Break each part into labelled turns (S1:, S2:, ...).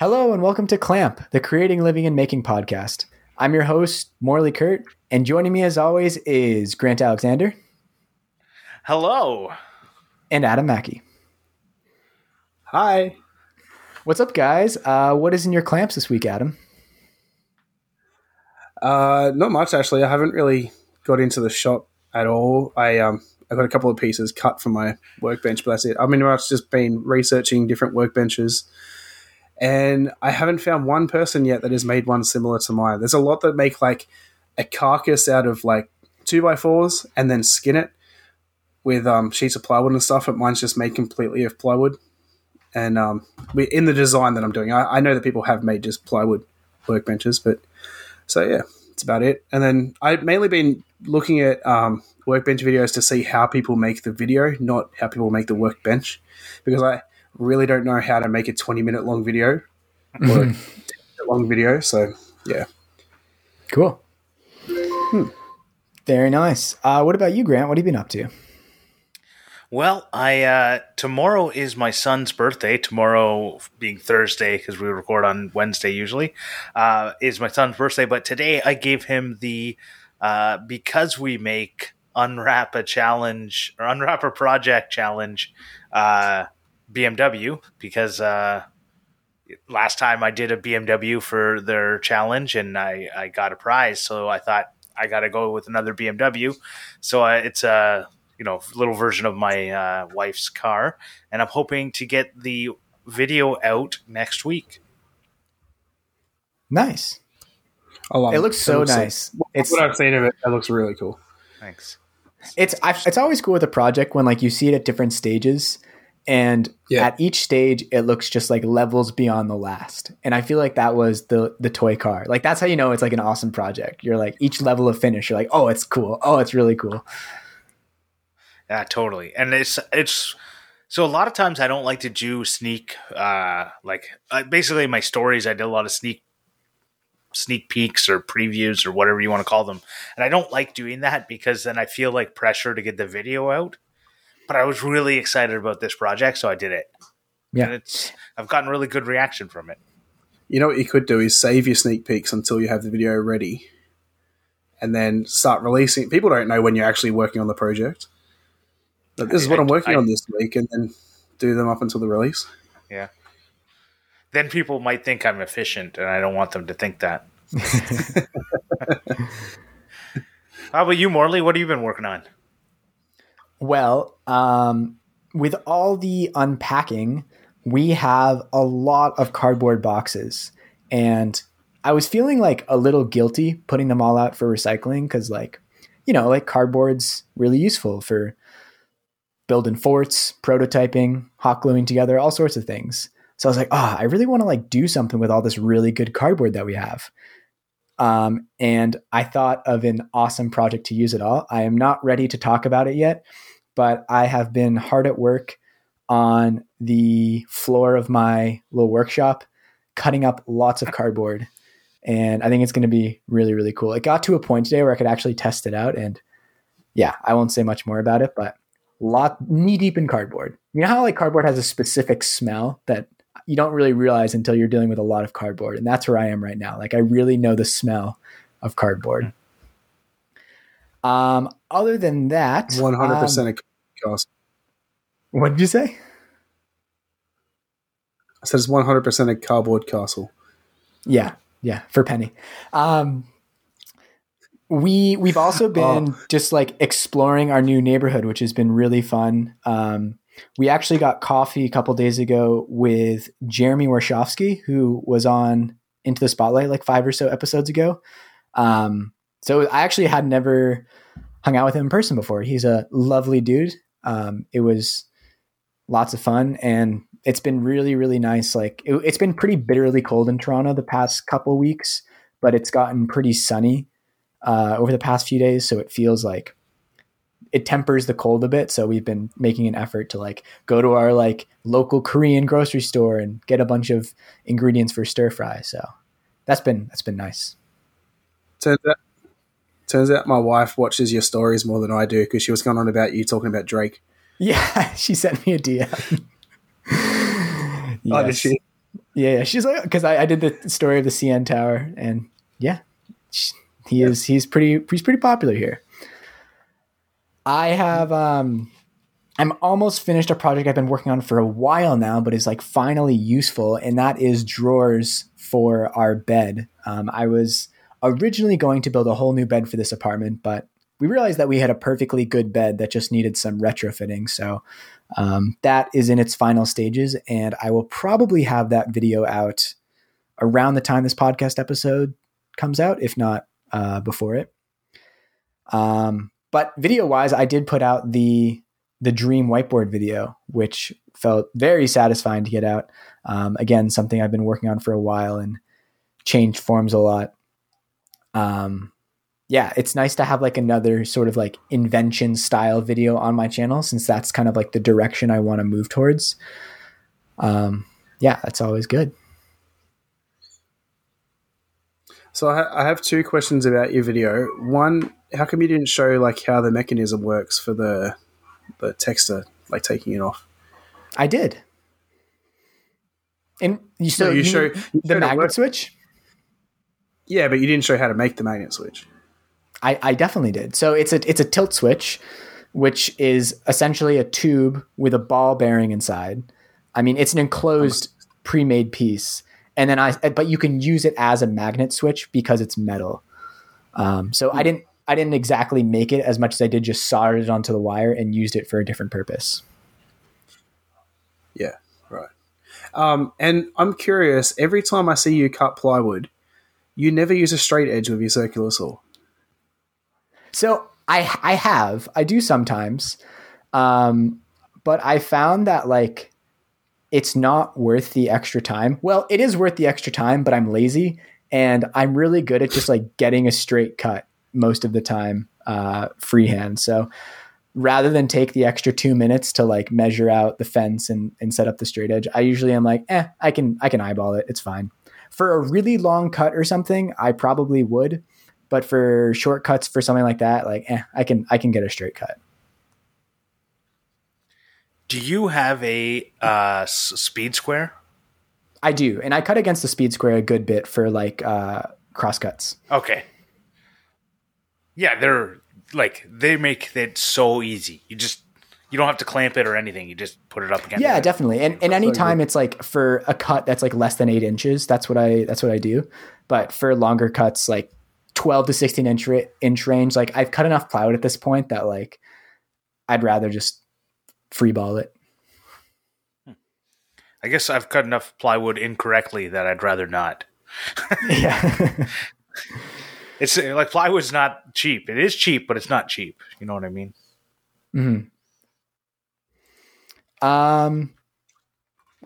S1: Hello and welcome to Clamp, the Creating, Living, and Making podcast. I'm your host, Morley Kert, and joining me as always is Grant Alexander
S2: Hello.
S1: and Adam Mackey.
S3: Hi.
S1: What's up, guys? Uh, what is in your clamps this week, Adam?
S3: Uh, not much actually. I haven't really got into the shop at all. I um I got a couple of pieces cut from my workbench, but that's it. I mean, I've just been researching different workbenches, and I haven't found one person yet that has made one similar to mine. There's a lot that make like a carcass out of like two by fours and then skin it with um, sheets of plywood and stuff. But mine's just made completely of plywood. And um, we, in the design that I'm doing, I, I know that people have made just plywood workbenches, but so yeah, that's about it. And then I've mainly been looking at um, workbench videos to see how people make the video, not how people make the workbench, because I really don't know how to make a 20 minute long video or a 10 minute long video. So yeah,
S1: Cool. Very nice. Uh, what about you, Grant? What have you been up to?
S2: Well, I uh, tomorrow is my son's birthday. Tomorrow being Thursday because we record on Wednesday usually uh, is my son's birthday. But today I gave him the uh, because we make unwrap a challenge or unwrap a project challenge uh, BMW because uh, last time I did a BMW for their challenge and I, I got a prize. So I thought I got to go with another BMW. So uh, it's a you know little version of my uh, wife's car, and I'm hoping to get the video out next week.
S1: Nice.
S3: I love
S1: It looks so
S3: looks
S1: nice. It's
S3: what I've seen of it, it looks really cool.
S2: Thanks.
S1: it's I, it's always cool with a project when like you see it at different stages and
S3: Yeah.
S1: at each stage it looks just like levels beyond the last and i feel like that was the the toy car like that's how you know it's like an awesome project you're like each level of finish you're like oh it's cool oh it's really cool
S2: Yeah, totally. And it's it's so a lot of times I don't like to do sneak uh like uh, basically my stories I did a lot of sneak sneak peeks or previews or whatever you want to call them. And I don't like doing that because then I feel like pressure to get the video out. But I was really excited about this project, so I did it. And
S1: yeah
S2: it's I've gotten really good reaction from it.
S3: You know what you could do is save your sneak peeks until you have the video ready, and then start releasing. People don't know when you're actually working on the project. But this is what
S2: I-
S3: I'm working
S2: I-
S3: on this week, and then do them up until the release.
S2: Yeah. Then people might think I'm efficient, and I don't want them to think that. How about you, Morley? What have you been working on?
S1: well um with all the unpacking we have a lot of cardboard boxes and i was feeling like a little guilty putting them all out for recycling because like you know like cardboard's really useful for building forts prototyping hot gluing together all sorts of things. So i was like oh i really want to like do something with all this really good cardboard that we have. Um, and i thought of an awesome project to use it all. I am not ready to talk about it yet but i have been hard at work on the floor of my little workshop cutting up lots of cardboard and i think it's going to be really really cool. It got to a point today where i could actually test it out and yeah i won't say much more about it but lot knee deep in cardboard you know how like cardboard has a specific smell that you don't really realize until you're dealing with a lot of cardboard and that's where i am right now like i really know the smell of cardboard um other than that
S3: One hundred
S1: um,
S3: percent cost.
S1: what did you say
S3: I said it's one hundred percent a cardboard castle.
S1: Yeah, yeah, for Penny. Um, we we've also been just like exploring our new neighborhood, which has been really fun. Um, we actually got coffee a couple days ago with Jeremy Warshofsky, who was on Into the Spotlight like five or so episodes ago. Um, so I actually had never hung out with him in person before. He's a lovely dude. Um, it was lots of fun and it's been really really nice like it, it's been pretty bitterly cold in toronto the past couple weeks but it's gotten pretty sunny uh, over the past few days so it feels like it tempers the cold a bit so we've been making an effort to like go to our like local korean grocery store and get a bunch of ingredients for stir fry so that's been that's been nice
S3: Turns out, Turns out my wife watches your stories more than I do because she was going on about you talking about Drake.
S1: Yeah, she sent me a DM.
S3: Oh, did she?
S1: Yeah, yeah. She's like, because I, I did the story of the CN Tower, and yeah, he is. He's pretty. He's pretty popular here. I have. um I'm almost finished a project I've been working on for a while now, but is like finally useful, and that is drawers for our bed. Um, I was originally going to build a whole new bed for this apartment, but we realized that we had a perfectly good bed that just needed some retrofitting. So um, that is in its final stages, and I will probably have that video out around the time this podcast episode comes out, if not uh, before it. Um, but video wise, I did put out the the dream whiteboard video, which felt very satisfying to get out. Um, again, something I've been working on for a while and changed forms a lot. Um, yeah, it's nice to have like another sort of like invention style video on my channel since that's kind of like the direction I want to move towards. Um, yeah, that's always good.
S3: So I, ha- I have two questions about your video. One, how come you didn't show like how the mechanism works for the the texter, like taking it off?
S1: I did. And you,
S3: No, you
S1: you
S3: show- you
S1: the magnet switch.
S3: Yeah, but you didn't show how to make the magnet switch.
S1: I, I definitely did. So it's a it's a tilt switch, which is essentially a tube with a ball bearing inside. I mean, it's an enclosed um, pre-made piece, and then I but you can use it as a magnet switch because it's metal. Um, so I didn't I didn't exactly make it as much as I did just soldered it onto the wire and used it for a different purpose.
S3: Yeah, right. Um, and I'm curious. Every time I see you cut plywood, you never use a straight edge with your circular saw.
S1: So I I have I do sometimes, um, but I found that like it's not worth the extra time. Well, it is worth the extra time, but I'm lazy and I'm really good at just like getting a straight cut most of the time uh, freehand. So rather than take the extra two minutes to like measure out the fence and, and set up the straight edge, I usually am like, eh, I can I can eyeball it. It's fine. For a really long cut or something, I probably would but for shortcuts for something like that like eh, i can i can get a straight cut
S2: Do you have a uh, s- speed square?
S1: i do and i cut against the speed square a good bit for like uh cross cuts
S2: Okay. Yeah, they're like they make it so easy. You just you don't have to clamp it or anything. You just put it up against.
S1: yeah
S2: it.
S1: definitely and and anytime it's like for a cut that's like less than eight inches that's what i that's what i do but for longer cuts like 12 to 16 inch inch range like i've cut enough plywood at this point that like i'd rather just free ball it
S2: I guess I've cut enough plywood incorrectly that I'd rather not.
S1: yeah
S2: It's like plywood's not cheap. It is cheap, but it's not cheap. You know what I mean?
S1: hmm Um,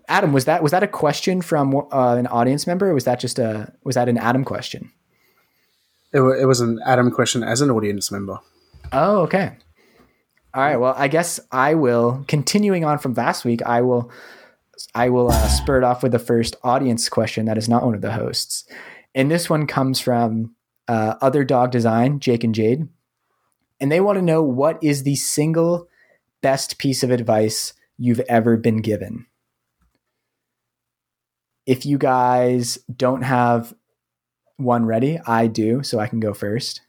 S1: Adam, was that was that a question from uh, an audience member? Or was that just a was that an Adam question?
S3: It, wa- it was an Adam question as an audience member.
S1: Oh, okay. All right. Well, I guess I will. Continuing on from last week, I will. I will uh, spurt off with the first audience question that is not one of the hosts, and this one comes from uh, other dog design, Jake and Jade, and they want to know what is the single best piece of advice you've ever been given. If you guys don't have one ready, I do, so I can go first.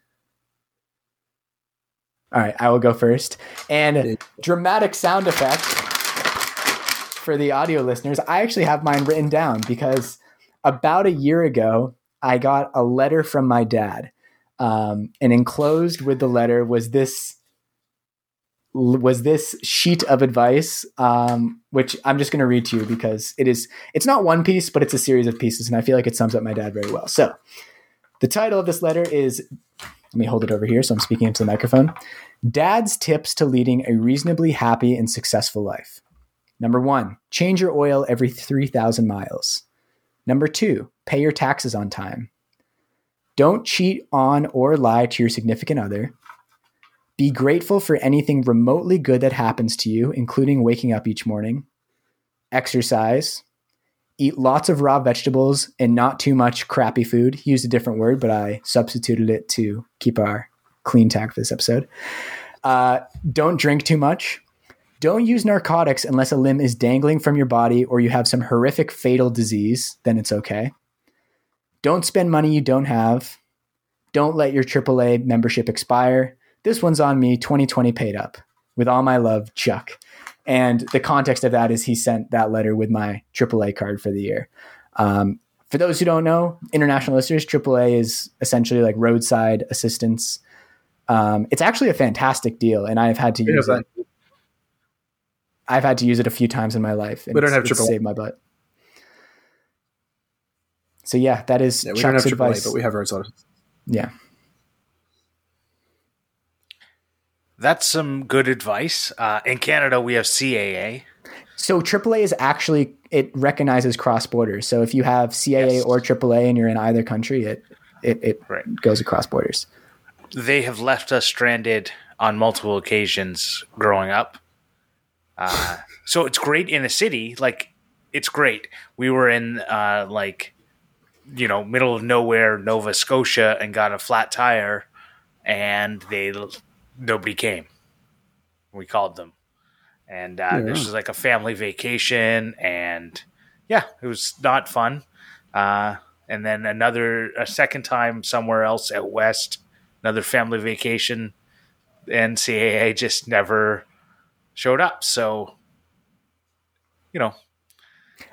S1: All right, I will go first. And dramatic sound effect for the audio listeners. I actually have mine written down because about a year ago, I got a letter from my dad. Um, and enclosed with the letter was this was this sheet of advice, um, which I'm just going to read to you because it is it's not one piece, but it's a series of pieces, and I feel like it sums up my dad very well. So, the title of this letter is let me hold it over here so I'm speaking into the microphone. Dad's tips to leading a reasonably happy and successful life. Number one, change your oil every 3,000 miles. Number two, pay your taxes on time. Don't cheat on or lie to your significant other. Be grateful for anything remotely good that happens to you, including waking up each morning. Exercise. Eat lots of raw vegetables and not too much crappy food. He used a different word, but I substituted it to keep our clean tag for this episode. Uh, don't drink too much. Don't use narcotics unless a limb is dangling from your body or you have some horrific fatal disease, then it's okay. Don't spend money you don't have. Don't let your AAA membership expire. This one's on me, 2020 paid up. With all my love, Chuck. And the context of that is he sent that letter with my AAA card for the year. Um, for those who don't know, international listeners, AAA is essentially like roadside assistance. Um, it's actually a fantastic deal, and I've had to use it. I've had to use it a few times in my life. And
S3: We don't have AAA.
S1: saved my butt. So yeah, that is
S3: Yeah, we don't have AAA,
S1: advice.
S3: but we have roadside.
S1: yeah,
S2: That's some good advice. Uh, in Canada, we have CAA.
S1: So AAA is actually it recognizes cross borders. So if you have CAA
S2: Yes.
S1: or AAA and you're in either country, it it, it
S2: Right.
S1: goes across borders.
S2: They have left us stranded on multiple occasions growing up. Uh, so it's great in a city. Like, it's great. We were in, uh, like, you know, middle of nowhere, Nova Scotia, and got a flat tire, and they nobody came. We called them, and uh, this was like a family vacation, and yeah, it was not fun. Uh, and then another a second time somewhere else out west, another family vacation, NCAA just never showed up. So, you know,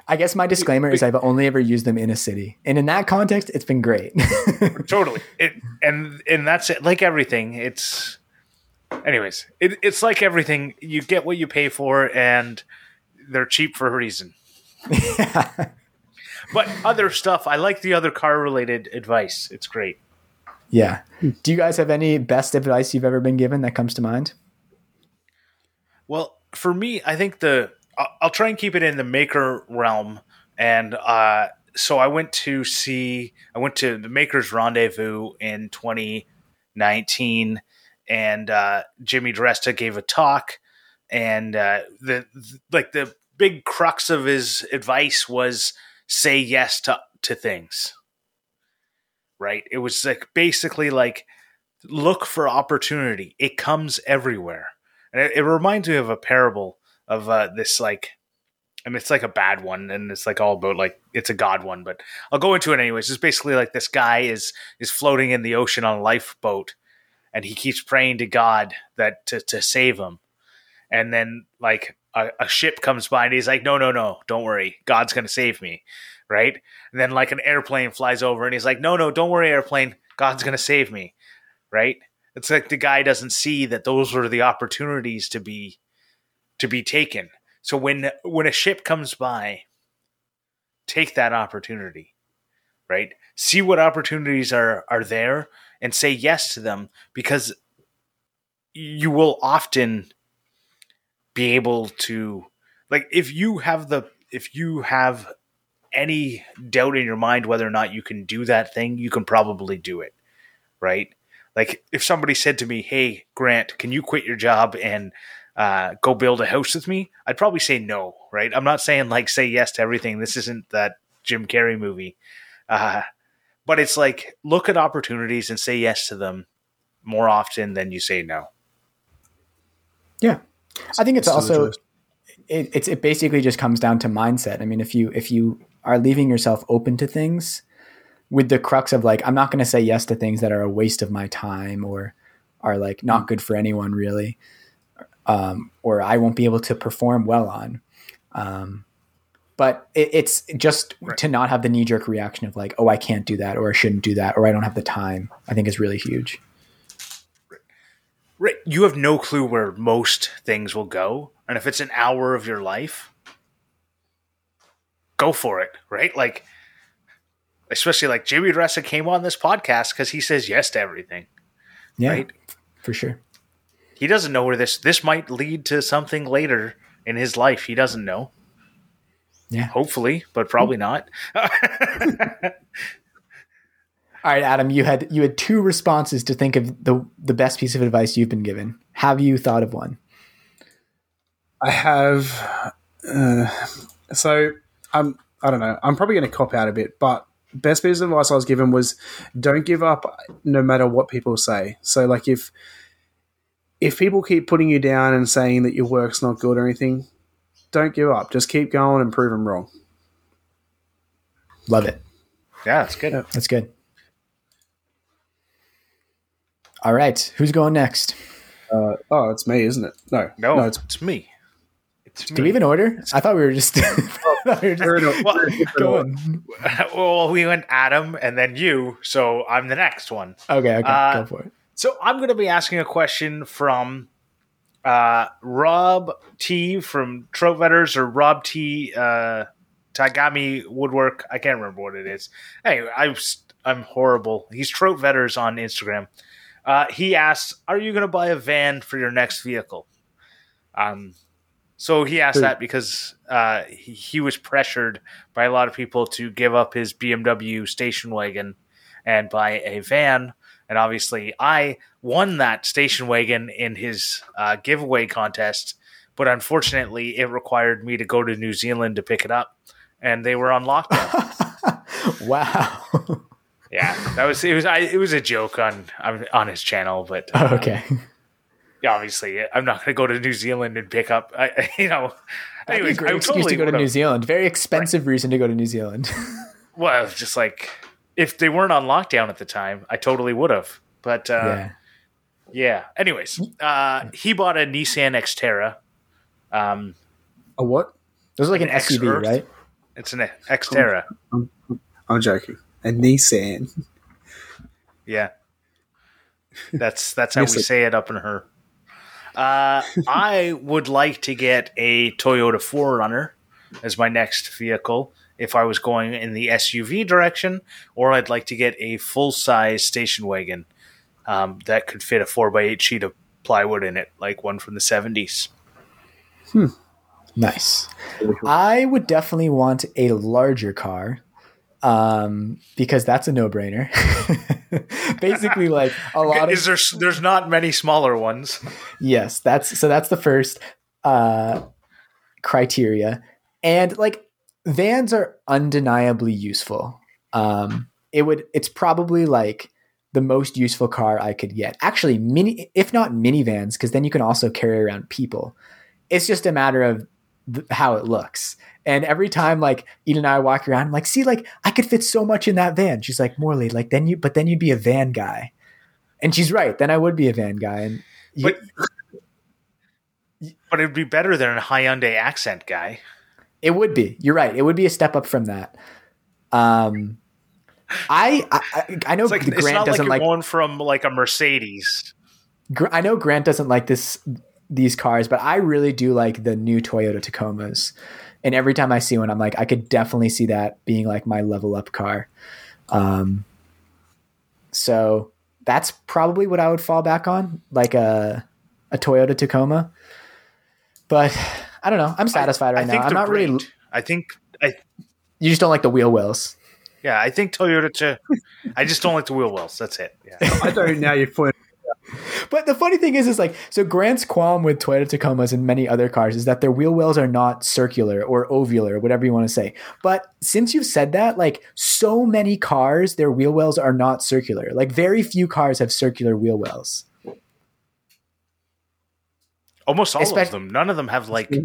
S1: I guess my disclaimer is I've only ever used them in a city, and in that context, it's been great.
S2: totally. It and and that's it. Like everything, it's. Anyways, it, it's like everything. You get what you pay for, and they're cheap for a reason. But other stuff, I like the other car related advice. It's great.
S1: yeah. Do you guys have any best advice you've ever been given that comes to mind?
S2: Well, for me, I think the I'll, I'll try and keep it in the maker realm, and uh, so I went to see I went to the Makers Rendezvous in 2019, and uh, Jimmy DiResta gave a talk, and uh, the like the big crux of his advice was say yes to to things. Right? It was like basically like look for opportunity. It comes everywhere. And it, it reminds me of a parable of uh, this like, and it's like a bad one, and it's like all about like it's a god one, but I'll go into it anyways. It's basically like this guy is is floating in the ocean on a lifeboat, and he keeps praying to God that to to save him, and then like a, a ship comes by, and he's like, no, no, no, don't worry, God's gonna save me, right? And then like an airplane flies over, and he's like, no, no, don't worry, airplane, God's gonna save me, right? It's like the guy doesn't see that those are the opportunities to be to be taken. So when when a ship comes by, take that opportunity. Right? See what opportunities are are there and say yes to them because you will often be able to like if you have the if you have any doubt in your mind whether or not you can do that thing, you can probably do it. Right? Like if somebody said to me, "Hey, Grant, can you quit your job and uh, go build a house with me?" I'd probably say no. Right? I'm not saying like say yes to everything. This isn't that Jim Carrey movie, uh, but it's like look at opportunities and say yes to them more often than you say no.
S1: Yeah, I think it's
S3: Still a
S1: also it, it's it basically just comes down to mindset. I mean, if you if you are leaving yourself open to things with the crux of like I'm not going to say yes to things that are a waste of my time or are like not good for anyone really, um, or I won't be able to perform well on. Um, but it, it's just to not have the knee jerk reaction of like, oh, I can't do that, or I shouldn't do that, or I don't have the time. I think is really huge.
S2: Right. You have no clue where most things will go. And if it's an hour of your life, go for it. Right. Like, especially like Jimmy DiResta came on this podcast because he says yes to everything.
S1: Yeah,
S2: Right.
S1: for sure.
S2: He doesn't know where this, this might lead to something later in his life. He doesn't know.
S1: Yeah.
S2: Hopefully, but probably not.
S1: All right, Adam, you had you had two responses to think of the the best piece of advice you've been given. Have you thought of one?
S3: I have. Uh, so I'm. I don't know. I'm probably going to cop out a bit, but best piece of advice I was given was don't give up no matter what people say. So like if if people keep putting you down and saying that your work's not good or anything, don't give up. Just keep going and prove them wrong.
S1: Love it.
S2: Yeah, that's good.
S1: That's good. All right, who's going next?
S3: Uh, oh, it's me, isn't it? No,
S2: No,
S3: no,
S2: it's,
S3: it's
S2: me. It's
S1: Do we
S2: me.
S1: have an order? I thought we were just, I we were just
S3: we're in a-
S2: Well,
S3: we're in a different order.
S1: going.
S2: well, we went Adam and then you, so I'm the next one.
S1: Okay, okay,
S2: Uh,
S1: go for it.
S2: So I'm going to be asking a question from uh, Rob T from Trovetters or Rob T uh, Tagami Woodwork. I can't remember what it is. Hey, I was, I'm horrible. He's Trovetters on Instagram. Uh, he asks, "Are you going to buy a van for your next vehicle?" Um, so he asked that because uh, he, he was pressured by a lot of people to give up his BMW station wagon and buy a van. And obviously, I won that station wagon in his uh, giveaway contest, but unfortunately, it required me to go to New Zealand to pick it up, and they were on lockdown.
S1: wow.
S2: yeah, that was it. Was I, it was a joke on on his channel, but uh,
S1: okay.
S2: yeah, obviously, I'm not going to go to New Zealand and pick up. I, you know,
S1: That'd
S2: anyways,
S1: great
S2: I
S1: excuse
S2: totally
S1: to go to New Zealand. Very expensive reason to go to New Zealand.
S2: Well, just like if they weren't on lockdown at the time, I totally would have. But uh,
S1: yeah.
S2: yeah. Anyways, uh, he bought a Nissan Xterra. Um,
S3: A what?
S1: It was like an
S2: An
S1: SUV,
S2: X-Earth?
S1: right?
S2: it's an Xterra.
S3: I'm joking. A Nissan.
S2: Yeah, that's that's how
S3: Yes,
S2: we say it up in her. Uh, I would like to get a Toyota 4Runner as my next vehicle if I was going in the SUV direction, or I'd like to get a full size station wagon um, that could fit a 4x8 sheet of plywood in it, like one from the 70s.
S1: Nice. I would definitely want a larger car um, because that's a no brainer. Basically, like a lot of
S2: Is there, there's not many smaller ones.
S1: Yes, that's so that's the first uh criteria. And like vans are undeniably useful. Um it would it's probably like the most useful car I could get. Actually, mini if not minivans because then you can also carry around people. It's just a matter of th- how it looks. And every time like Eden and I walk around, I'm like, see, like I could fit so much in that van. She's like, Morley, like then you but then you'd be a van guy. And she's right. Then I would be a van guy. And you-
S2: But but it'd be better than a Hyundai accent guy.
S1: It would be. You're right. It would be a step up from that. Um, I I, I know
S2: It's like
S1: Grant
S2: it's not like
S1: doesn't
S2: you're
S1: like.
S2: going from like a Mercedes.
S1: I know Grant doesn't like this these cars, but I really do like the new Toyota Tacomas. And every time I see one, I'm like, I could definitely see that being like my level up car. Um, so that's probably what I would fall back on, like a a Toyota Tacoma. But I don't know. I'm satisfied right
S2: I
S1: now.
S2: think
S1: I'm
S2: they're
S1: not really.
S2: I think I
S1: You just don't like the wheel wells.
S2: yeah, I think Toyota. To, I just don't like the wheel wells. That's it. Yeah.
S3: I don't now you've pointed
S1: But the funny thing is, is like, so Grant's qualm with Toyota Tacomas and many other cars is that their wheel wells are not circular or ovular, whatever you want to say. But since you've said that, like, so many cars, their wheel wells are not circular. Like, very few cars have circular wheel wells.
S2: Almost all
S1: Espec-
S2: of them. None of them have like.
S3: I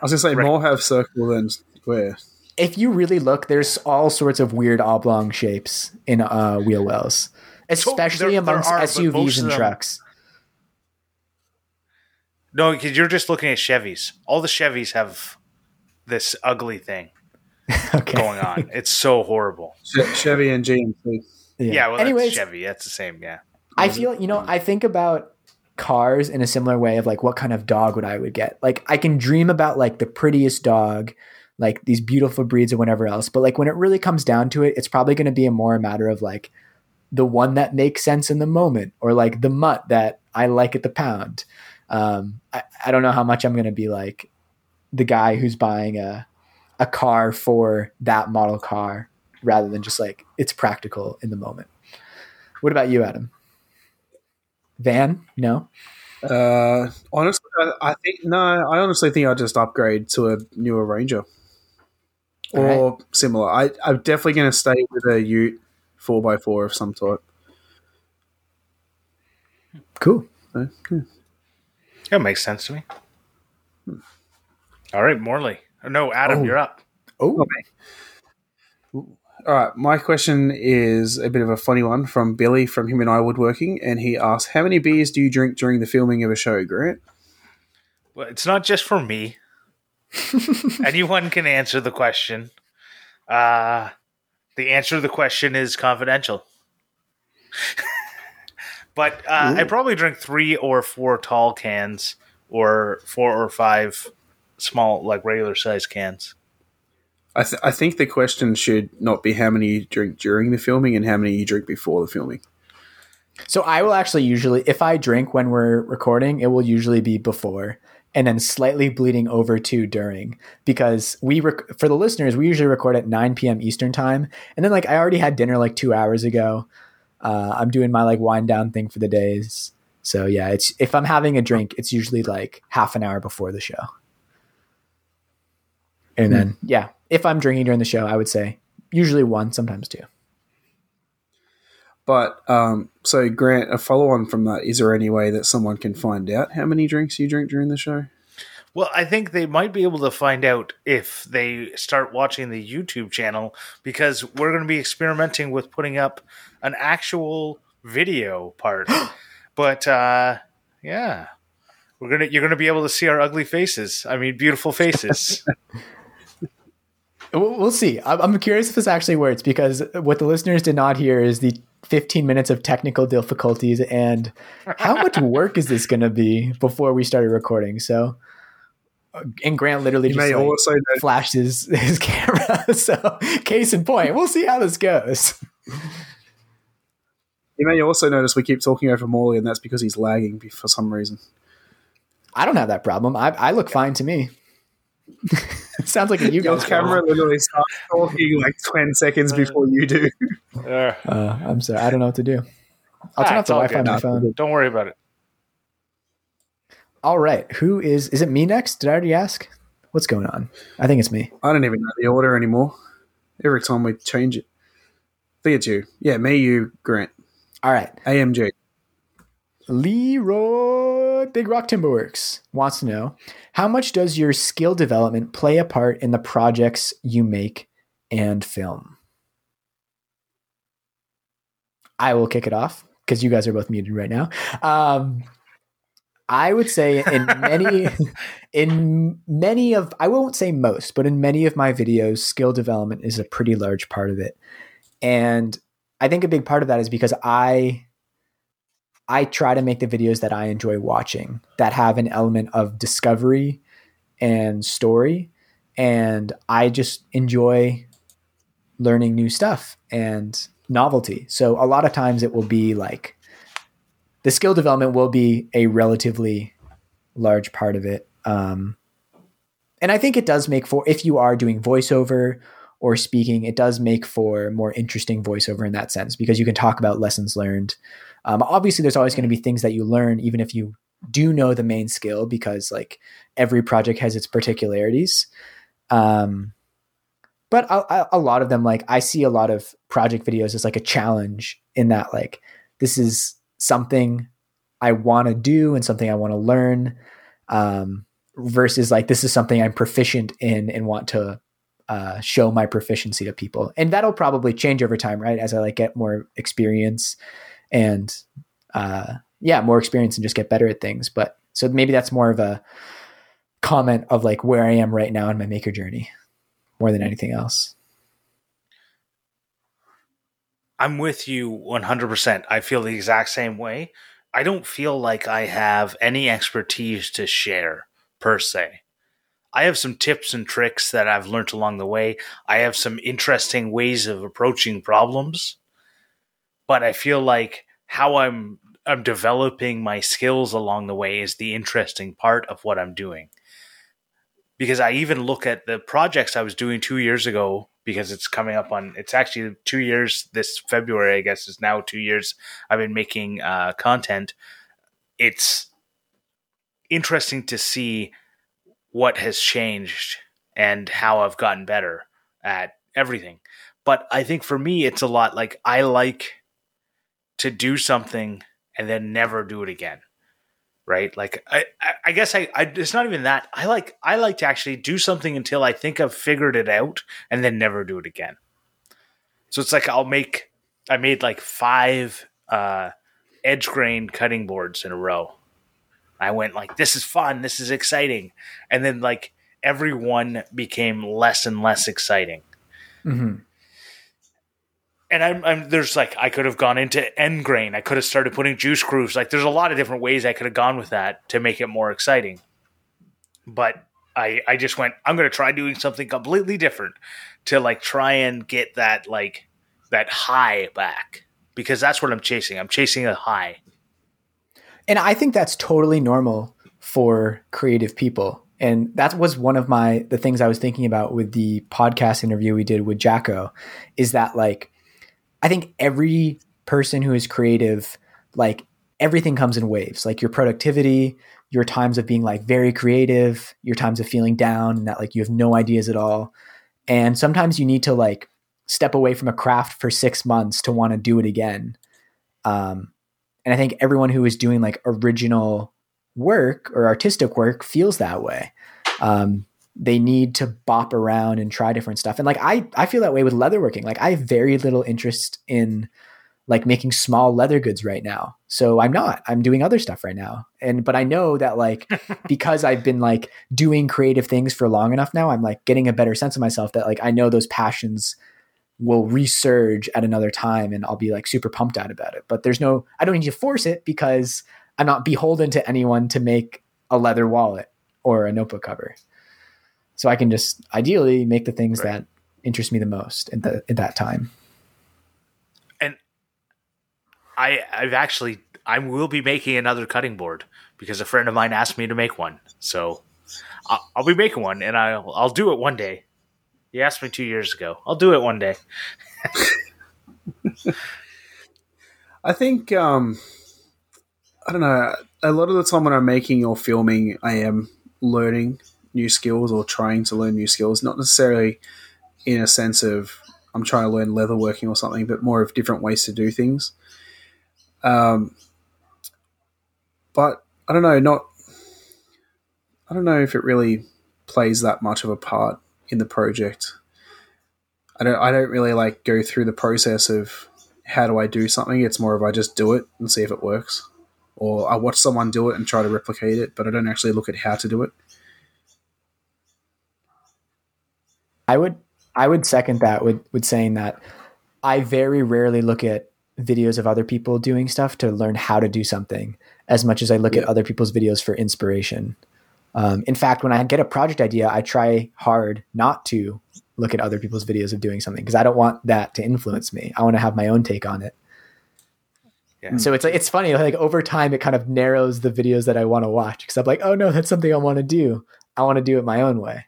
S3: was gonna say
S2: Right.
S3: more have circle than square.
S1: If you really look, there's all sorts of weird oblong shapes in uh, wheel wells, especially
S2: there- there
S1: amongst
S2: are,
S1: SUVs and
S2: them-
S1: trucks.
S2: No, because you're just looking at Chevys. All the Chevys have this ugly thing
S1: Okay.
S2: going on. it's so horrible.
S3: Chevy and GMC.
S2: Yeah, well,
S1: Anyways,
S2: that's Chevy. That's the same. Yeah.
S1: I feel you know I think about cars in a similar way of like what kind of dog would I would get. Like I can dream about like the prettiest dog, like these beautiful breeds or whatever else, but like when it really comes down to it, it's probably going to be a more matter of like the one that makes sense in the moment or like the mutt that I like at the pound. Um, I, I don't know how much I'm going to be like the guy who's buying a a car for that model car rather than just like it's practical in the moment. What about you, Adam? Van? No.
S3: Uh, honestly, I, I think no. I honestly think I'd just upgrade to a newer Ranger. or similar. I, I'm definitely going to stay with a Ute four x four of some sort.
S1: Cool.
S3: So, yeah.
S2: That makes sense to me. All right, Morley. No, Adam,
S1: Oh.
S2: you're up.
S1: Oh,
S3: All right, my question is a bit of a funny one from Billy from Him and I Woodworking, and he asks, "How many beers do you drink during the filming of a show, Grant?"
S2: Well, it's not just for me. Anyone can answer the question. Uh, the answer to the question is confidential. but uh, I probably drink three or four tall cans, or four or five small, like regular size cans.
S3: I, th- I think the question should not be how many you drink during the filming and how many you drink before the filming.
S1: So I will actually usually, if I drink when we're recording, it will usually be before and then slightly bleeding over to during because we, rec- for the listeners, we usually record at 9 p.m. Eastern time. And then like I already had dinner like two hours ago. Uh, I'm doing my like wind down thing for the days. So yeah, it's if I'm having a drink, it's usually like half an hour before the show. And then yeah, if I'm drinking during the show, I would say usually one, sometimes two.
S3: But um, so Grant, a follow on from that, is there any way that someone can find out how many drinks you drink during the show?
S2: Well, I think they might be able to find out if they start watching the YouTube channel because we're going to be experimenting with putting up an actual video part. but uh, yeah, we're gonna you're gonna be able to see our ugly faces. I mean, beautiful faces.
S1: We'll, we'll see. I'm, I'm curious if this actually works because what the listeners did not hear is the 15 minutes of technical difficulties and how much work is this going to be before we started recording. So, uh, and Grant literally
S3: You
S1: just
S3: may
S1: like,
S3: also
S1: flashed his, his camera. So, case in point, we'll see how this goes.
S3: you may also notice we keep talking over Morley, and that's because he's lagging for some reason.
S1: I don't have that problem. I, I look fine to me. Sounds like a you
S3: Your
S1: guys
S3: camera
S1: problem.
S3: literally starts talking like ten seconds before you do.
S2: Uh,
S1: Uh, I'm sorry. I don't know what to do. I'll turn
S2: Ah,
S1: off
S2: it's
S1: the
S2: all
S1: Wi-Fi on my phone.
S2: don't worry about it.
S1: All right. Who is? Is it me next? Did I already ask? What's going on? I think it's me.
S3: I don't even know the order anymore. Every time we change it, I think it's you. Yeah, me, you, Grant,
S1: All right.
S3: AMG.
S1: Leroy Big Rock Timberworks wants to know how much does your skill development play a part in the projects you make and film? I will kick it off because you guys are both muted right now. Um, I would say in many, in many of, I won't say most, but in many of my videos, skill development is a pretty large part of it. And I think a big part of that is because I I try to make the videos that I enjoy watching that have an element of discovery and story. And I just enjoy learning new stuff and novelty. So a lot of times it will be like the skill development will be a relatively large part of it. Um, and I think it does make for, if you are doing voiceover or speaking, it does make for more interesting voiceover in that sense because you can talk about lessons learned. Um, obviously, there's always going to be things that you learn, even if you do know the main skill, because like every project has its particularities. Um, but a, a- lot of them, like I see a lot of project videos as like a challenge in that, like this is something I want to do and something I want to learn, um, versus like this is something I'm proficient in and want to uh, show my proficiency to people. And that'll probably change over time, right? As I like get more experience and uh, yeah, more experience and just get better at things. But so maybe that's more of a comment of like where I am right now in my maker journey more than anything else.
S2: I'm with you 100%. I feel the exact same way. I don't feel like I have any expertise to share per se. I have some tips and tricks that I've learned along the way. I have some interesting ways of approaching problems. But I feel like how I'm I'm developing my skills along the way is the interesting part of what I'm doing. Because I even look at the projects I was doing 2 years ago because it's coming up on it's actually 2 years this February I guess is now 2 years I've been making uh, content. It's interesting to see what has changed and how I've gotten better at everything. But I think for me, it's a lot like I like to do something and then never do it again. Right. Like, I, I guess I, I, it's not even that. I like, I like to actually do something until I think I've figured it out and then never do it again. So it's like I'll make, I made like five uh, edge grain cutting boards in a row. I went like, this is fun. This is exciting. And then like every one became less and less exciting.
S1: Mm-hmm
S2: and I'm, I'm, there's like I could have gone into end grain. I could have started putting juice grooves. Like there's a lot of different ways I could have gone with that to make it more exciting. But I I just went. I'm going to try doing something completely different to like try and get that like that high back because that's what I'm chasing. I'm chasing a high.
S1: And I think that's totally normal for creative people. And that was one of my the things I was thinking about with the podcast interview we did with Jacko is that like I think every person who is creative, like everything comes in waves. Like your productivity, your times of being like very creative, your times of feeling down and that like you have no ideas at all. And sometimes you need to like step away from a craft for six months to want to do it again. Um, and I think everyone who is doing like original work or artistic work feels that way. Um, they need to bop around and try different stuff. And like I I feel that way with leatherworking. Like I have very little interest in like making small leather goods right now. So I'm not. I'm doing other stuff right now. And but I know that like because I've been like doing creative things for long enough now, I'm like getting a better sense of myself that like I know those passions will resurge at another time and I'll be like super pumped out about it. But there's no I don't need to force it because I'm not beholden to anyone to make a leather wallet or a notebook cover so I can just ideally make the things right. that interest me the most at, the, at that time.
S2: And I, I've actually, I will be making another cutting board because a friend of mine asked me to make one. So I'll, I'll be making one, and I'll, I'll do it one day. He asked me two years ago. I'll do it one day.
S3: I think um, I don't know. A lot of the time when I'm making or filming, I am learning new skills or trying to learn new skills, not necessarily in a sense of I'm trying to learn leatherworking or something, but more of different ways to do things. Um, but I don't know, not I don't know if it really plays that much of a part in the project. I don't I don't really like go through the process of how do I do something. It's more of I just do it and see if it works. Or I watch someone do it and try to replicate it, but I don't actually look at how to do it.
S1: I would I would second that with with saying that I very rarely look at videos of other people doing stuff to learn how to do something as much as I look yeah. at other people's videos for inspiration. Um, in fact, when I get a project idea, I try hard not to look at other people's videos of doing something because I don't want that to influence me. I want to have my own take on it. Yeah. So it's like it's funny like over time it kind of narrows the videos that I want to watch because I'm like, oh no, that's something I want to do. I want to do it my own way.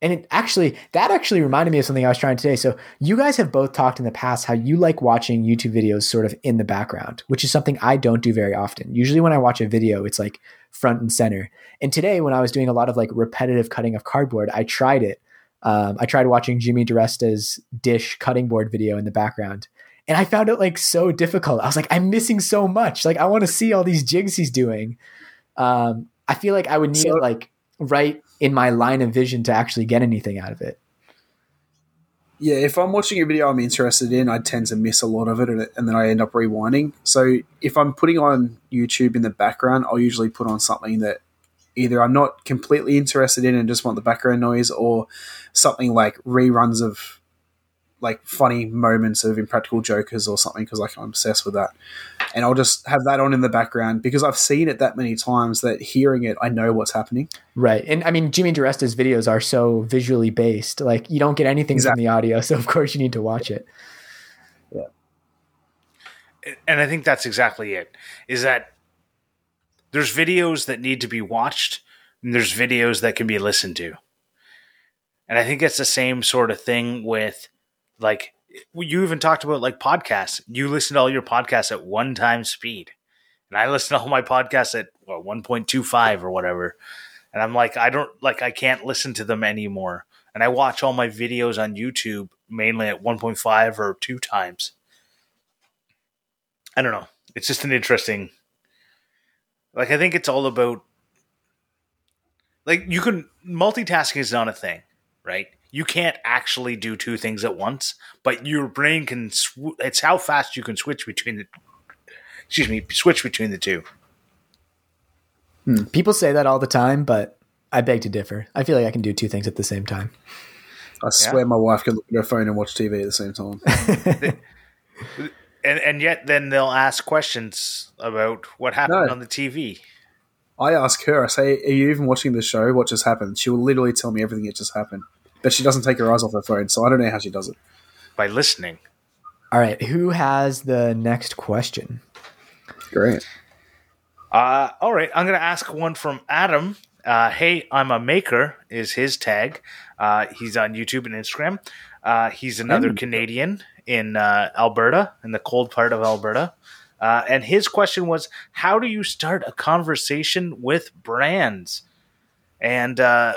S1: And it actually, that actually reminded me of something I was trying to say. So, you guys have both talked in the past how you like watching YouTube videos sort of in the background, which is something I don't do very often. Usually, when I watch a video, it's like front and center. And today, when I was doing a lot of like repetitive cutting of cardboard, I tried it. Um, I tried watching Jimmy DiResta's dish cutting board video in the background. And I found it like so difficult. I was like, I'm missing so much. Like, I want to see all these jigs he's doing. Um, I feel like I would need so, like right in my line of vision to actually get anything out of it.
S3: Yeah, if I'm watching a video I'm interested in, I tend to miss a lot of it, and then I end up rewinding. So if I'm putting on YouTube in the background, I'll usually put on something that either I'm not completely interested in and just want the background noise, or something like reruns of like funny moments of impractical jokers or something because like I'm obsessed with that, and I'll just have that on in the background because I've seen it that many times that hearing it, I know what's happening.
S1: Right, and I mean Jimmy DiResta's videos are so visually based, like you don't get anything exactly. from the audio, so of course you need to watch it.
S3: Yeah,
S2: and I think that's exactly it. Is that there's videos that need to be watched, and there's videos that can be listened to. And I think it's the same sort of thing with like you even talked about like podcasts. You listen to all your podcasts at one time speed, and I listen to all my podcasts at what one point two five or whatever. and I'm like, I don't like, I can't listen to them anymore. And I watch all my videos on YouTube mainly at 1.5 or two times. I don't know. It's just an interesting. Like, I think it's all about. Like, you can. Multitasking is not a thing, right? You can't actually do two things at once, but your brain can. Sw- it's how fast you can switch between the. Excuse me, switch between the two. Hmm.
S1: People say that all the time, but I beg to differ. I feel like I can do two things at the same time.
S3: I swear my wife can look at her phone and watch TV at the same time.
S2: And and yet then they'll ask questions about what happened
S3: No.
S2: on the TV.
S3: I ask her, I say, Are you even watching the show? What just happened? She will literally tell me everything that just happened. But she doesn't take her eyes off her phone, so I don't know how she does it.
S2: by listening.
S1: All right, who has the next question?
S3: Great.
S2: Uh, all right, I'm going to ask one from Adam. Uh, hey, I'm a maker is his tag. Uh, he's on YouTube and Instagram. Uh, he's another
S3: Hmm.
S2: Canadian in uh, Alberta, in the cold part of Alberta. Uh, and his question was, how do you start a conversation with brands? And uh,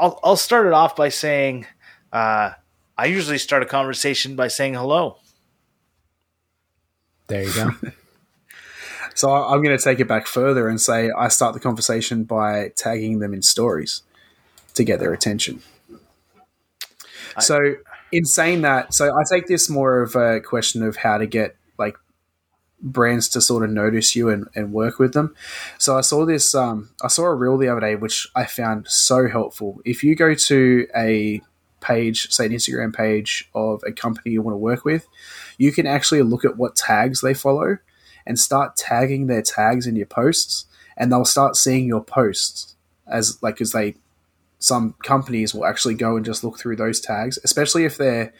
S2: I'll, I'll start it off by saying, uh, I usually start a conversation by saying hello.
S1: There you go.
S3: So I- I'm going to take it back further and say I start the conversation by tagging them in stories to get their attention. so, in saying that, so I take this more of a question of how to get like brands to sort of notice you and, and work with them. So I saw this, um, I saw a reel the other day which I found so helpful. If you go to a page, say an Instagram page of a company you want to work with, you can actually look at what tags they follow and start tagging their tags in your posts and they'll start seeing your posts as like as they some companies will actually go and just look through those tags especially if they're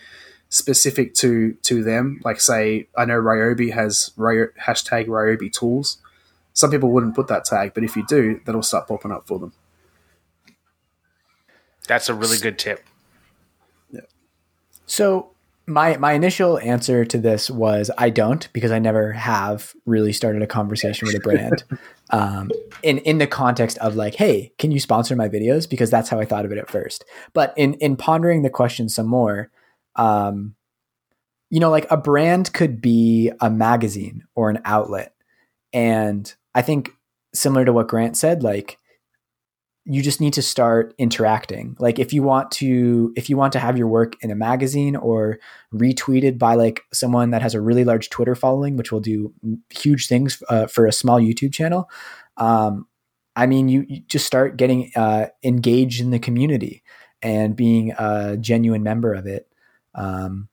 S3: specific to to them like say i know ryobi has Ryo, hashtag ryobi tools some people wouldn't put that tag but if you do that'll start popping up for them
S2: That's a really good tip. Yeah.
S1: So my my initial answer to this was I don't because I never have really started a conversation with a brand um, in in the context of like, hey, can you sponsor my videos? Because that's how I thought of it at first. But in in pondering the question some more, um, you know, like a brand could be a magazine or an outlet, and I think similar to what Grant said, like you just need to start interacting. Like if you want to if you want to have your work in a magazine or retweeted by like someone that has a really large twitter following which will do huge things uh, for a small youtube channel um, i mean you, you just start getting uh, engaged in the community and being a genuine member of it um,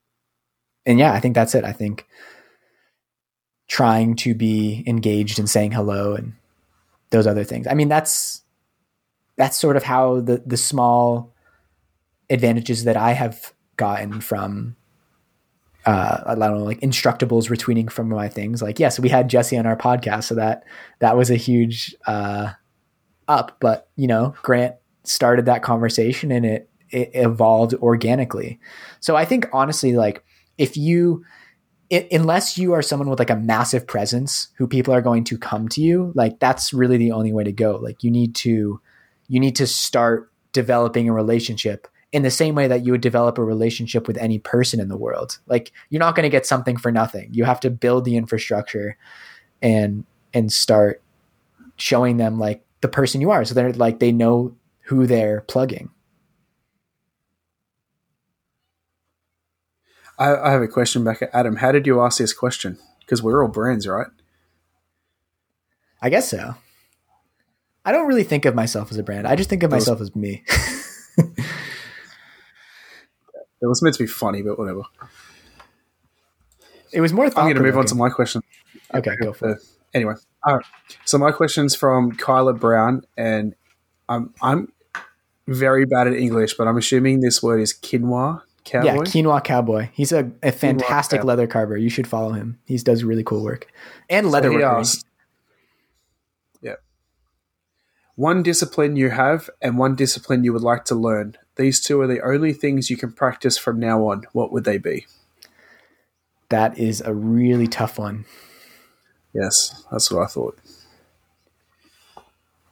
S1: and yeah i think that's it i think trying to be engaged and saying hello and those other things i mean that's that's sort of how the the small advantages that I have gotten from uh, I don't know, like instructables retweeting from my things. Like, yes, we had Jesse on our podcast, so that that was a huge uh, up. But you know, Grant started that conversation, and it it evolved organically. So I think honestly, like if you it, unless you are someone with like a massive presence who people are going to come to you, like that's really the only way to go. Like you need to you need to start developing a relationship in the same way that you would develop a relationship with any person in the world. Like you're not going to get something for nothing. You have to build the infrastructure and and start showing them like the person you are so they're like they know who they're plugging.
S3: I, I have a question back at Adam. How did you ask this question? Because we're all brands, right?
S1: I guess so. I don't really think of myself as a brand. I just think of
S3: Those-
S1: myself as me.
S3: It was meant to be funny, but whatever.
S1: it was more
S3: I'm going to move on to my question.
S1: Okay, go for it.
S3: Uh, anyway, all right. So my question's from Kyla Brown, and I'm I'm very bad at English, but I'm assuming this word is quinoa cowboy.
S1: Yeah, Quinoa Cowboy. He's a, a fantastic leather carver. You should follow him. He does really cool work. And leather
S3: he
S1: work.
S3: yeah. One discipline you have and one discipline you would like to learn. These two are the only things you can practice from now on. What would they be?
S1: That is a really tough one.
S3: Yes, that's what I thought.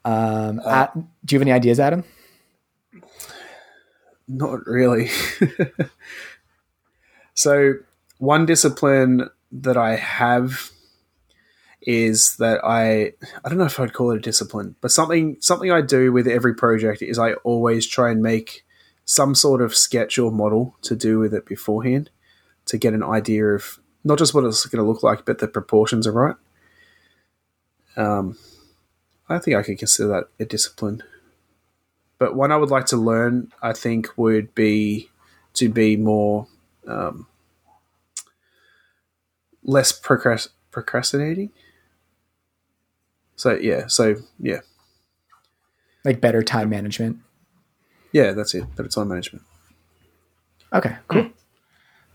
S1: Um, uh, do you have any ideas, Adam?
S3: Not really. so, one discipline that I have is that I I don't know if I'd call it a discipline, but something something I do with every project is I always try and make some sort of sketch or model to do with it beforehand to get an idea of not just what it's going to look like, but the proportions are right. Um, I think I could consider that a discipline. But one I would like to learn, I think, would be to be more um, less procrast- procrastinating. So yeah, so yeah,
S1: Like better time management.
S3: yeah, that's it. Better time management.
S1: Okay, cool.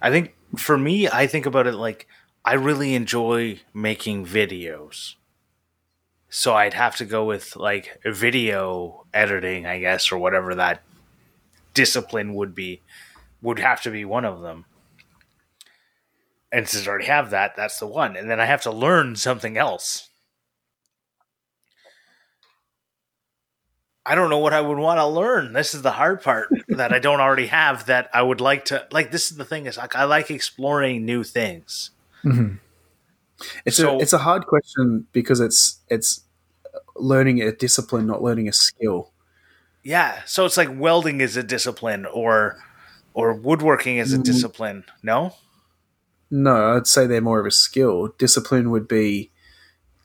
S2: I think for me, I think about it like I really enjoy making videos. So I'd have to go with like video editing, I guess, or whatever that discipline would be, would have to be one of them. And since I already have that, that's the one. And then I have to learn something else. I don't know what I would want to learn. This is the hard part that I don't already have that I would like to like this is the thing is like I like exploring new things.
S1: hmm
S3: It's
S2: So-
S3: a it's a hard question because it's it's learning a discipline, not learning a skill.
S2: Yeah, so it's like welding is a discipline or or woodworking is a
S3: Mm.
S2: discipline. No?
S3: No, I'd say they're more of a skill. Discipline would be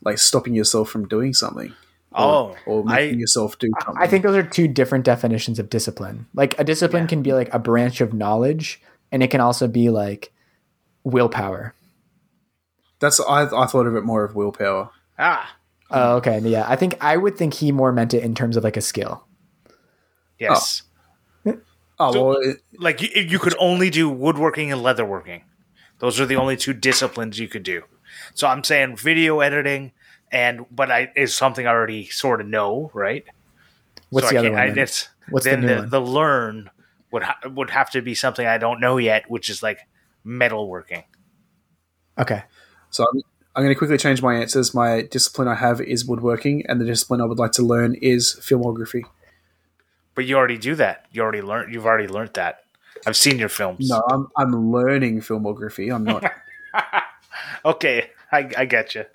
S3: like stopping yourself from doing something.
S2: Oh,
S3: or
S2: I-
S3: making yourself do something.
S1: I think those are two different definitions of discipline. Like a discipline
S2: Yeah.
S1: can be like a branch of knowledge, and it can also be like willpower.
S3: That's I, I thought of it more of willpower.
S2: ah,
S1: Oh, okay. Yeah, I think I would think he more meant it in terms of like a skill.
S2: yes.
S3: Oh
S2: So-
S3: well, it,
S2: Like you, you could only do woodworking and leatherworking. Those are the only two disciplines you could do. So I'm saying video editing and but I is something I already sort of know, right?
S1: What's
S2: So
S1: the
S2: I
S1: other
S2: can't-
S1: one?
S2: I-
S1: then?
S2: it's,
S1: What's the
S2: then
S1: new
S2: the,
S1: one?
S2: the learn would ha- would have to be something I don't know yet, which is like metalworking.
S1: Okay.
S3: So I'm, I'm going to quickly change my answers. My discipline I have is woodworking, and the discipline I would like to learn is filmography.
S2: But you already do that. You already learned. You've already learned that. I've seen your films.
S3: No, I'm I'm learning filmography. I'm not.
S2: Okay, I, I get you.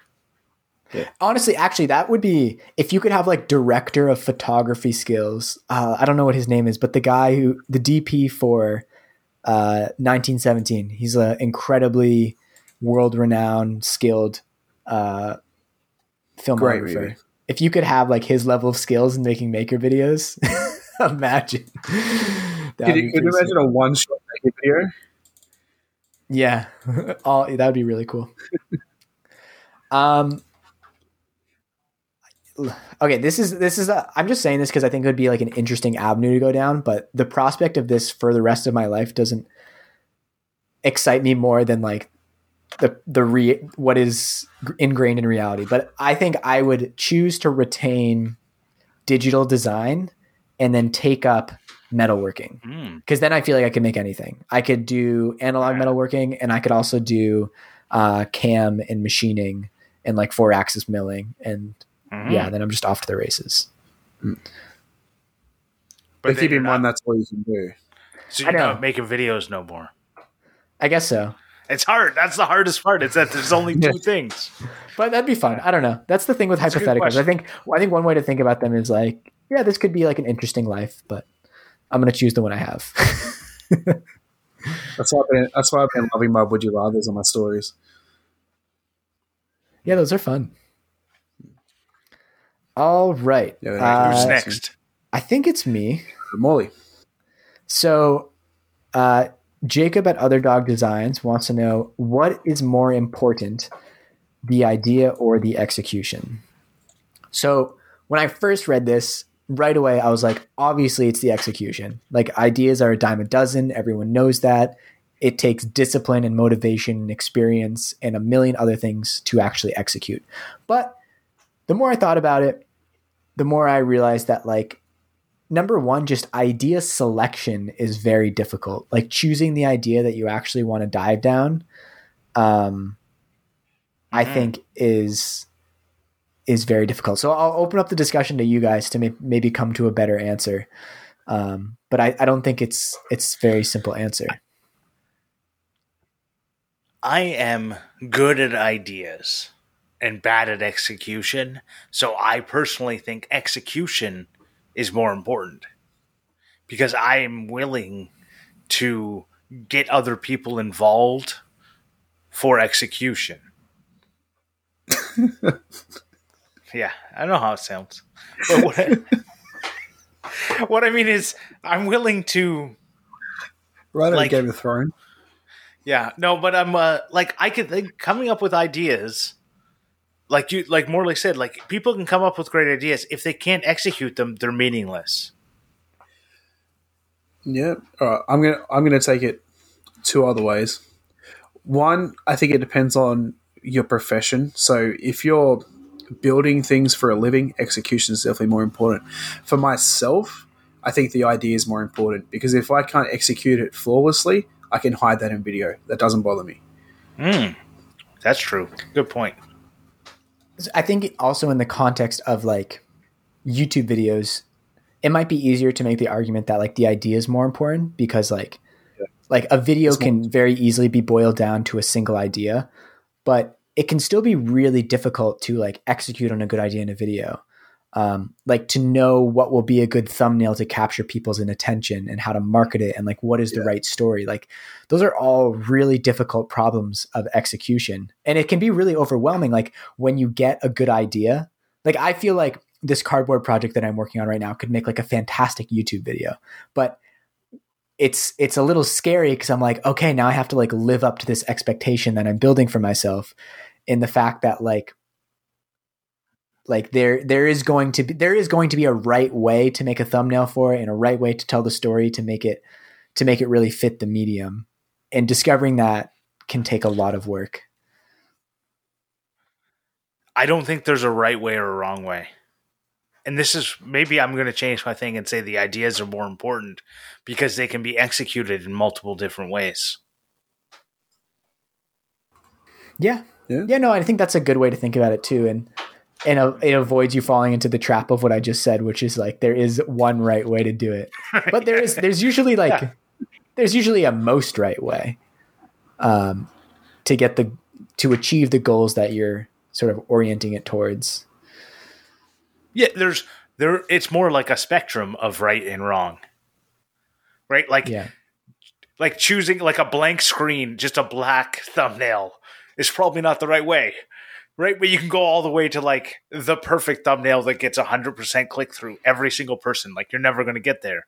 S1: Honestly, actually, that would be if you could have like director of photography skills. Uh, I don't know what his name is, but the guy who the DP for uh, 1917. He's an incredibly world-renowned, skilled uh, filmographer.
S3: movie.
S1: If you could have like his level of skills in making maker videos, imagine.
S3: Could you, could you imagine a one shot maker video?
S1: Yeah, all that would be really cool. um, okay, this is this is a, I'm just saying this because I think it would be like an interesting avenue to go down, but the prospect of this for the rest of my life doesn't excite me more than like the the re what is ingrained in reality. But I think I would choose to retain digital design and then take up metalworking
S2: Mm.
S1: because then I feel like I could make anything. I could do analog metalworking, and I could also do uh, cam and machining and like four axis milling, and
S2: Mhm.
S1: yeah, then I'm just off to the races.
S3: But,
S2: then
S3: keep
S2: you're
S3: in mind that's all you can do.
S2: so you're
S1: know.
S2: not making videos no more.
S1: I guess so,
S2: It's hard. That's the hardest part. It's that there's only two things.
S1: but that'd be fun. I don't know. That's the thing with
S2: That's
S1: hypotheticals. I think I think one way to think about them is like, yeah, this could be like an interesting life, but I'm gonna choose the one I have.
S3: That's why I've been, that's why I've been loving my would you rather's on my stories.
S1: yeah, those are fun. All right,
S3: Yeah,
S1: Uh,
S2: Who's next?
S1: I think it's me.
S3: Morley,
S1: So, uh, Jacob at Other Dog Designs wants to know what is more important, the idea or the execution? So, when I first read this, right away I was like, obviously it's the execution. Like, ideas are a dime a dozen, everyone knows that. It takes discipline and motivation and experience and a million other things to actually execute. But the more I thought about it, the more I realized that, like, number one, just idea selection is very difficult. Like choosing the idea that you actually want to dive down, um, I
S2: Mhm.
S1: think is is very difficult. So I'll open up the discussion to you guys to may- maybe come to a better answer. Um, but I, I don't think it's it's very simple answer.
S2: I am good at ideas and bad at execution. So I personally think execution is more important because I am willing to get other people involved for execution. yeah, I don't know how it sounds. But what I, what I mean is, I'm willing to
S3: Right
S2: Like-
S3: on Game of Thrones.
S2: Yeah, no, but I'm uh, like I could think coming up with ideas, like you like Morley said, like people can come up with great ideas if they can't execute them, they're meaningless.
S3: Yeah. Right. I'm gonna I'm gonna take it two other ways. One, I think it depends on your profession. So if you're building things for a living, execution is definitely more important. For myself, I think the idea is more important because if I can't execute it flawlessly, I can hide that in video. That doesn't bother me.
S2: Hmm, that's true. Good point.
S1: I think also in the context of like YouTube videos, it might be easier to make the argument that like the idea is more important because like like a video
S3: It's more-
S1: can very easily be boiled down to a single idea, but it can still be really difficult to like execute on a good idea in a video. Um, like to know what will be a good thumbnail to capture people's attention and how to market it and like what is the
S3: Yeah.
S1: right story. Like those are all really difficult problems of execution. And it can be really overwhelming. Like when you get a good idea, like I feel like this cardboard project that I'm working on right now could make like a fantastic YouTube video, but it's it's a little scary because I'm like, okay, now I have to like live up to this expectation that I'm building for myself in the fact that like like there there is going to be there is going to be a right way to make a thumbnail for it and a right way to tell the story to make it to make it really fit the medium. And discovering that can take a lot of work.
S2: I don't think there's a right way or a wrong way. And this is maybe I'm going to change my thing and say the ideas are more important because they can be executed in multiple different ways.
S1: Yeah.
S3: Yeah.
S1: Yeah, no, I think that's a good way to think about it too. And and uh, it avoids you falling into the trap of what I just said, which is like there is one right way to do it. But there is there's usually like
S2: Yeah.
S1: there's usually a most right way um to get the to achieve the goals that you're sort of orienting it towards.
S2: Yeah, there's there it's more like a spectrum of right and wrong. Right? Like
S1: Yeah.
S2: like choosing like a blank screen, just a black thumbnail is probably not the right way. Right? But you can go all the way to like the perfect thumbnail that gets 100% click through every single person. Like you're never going to get there.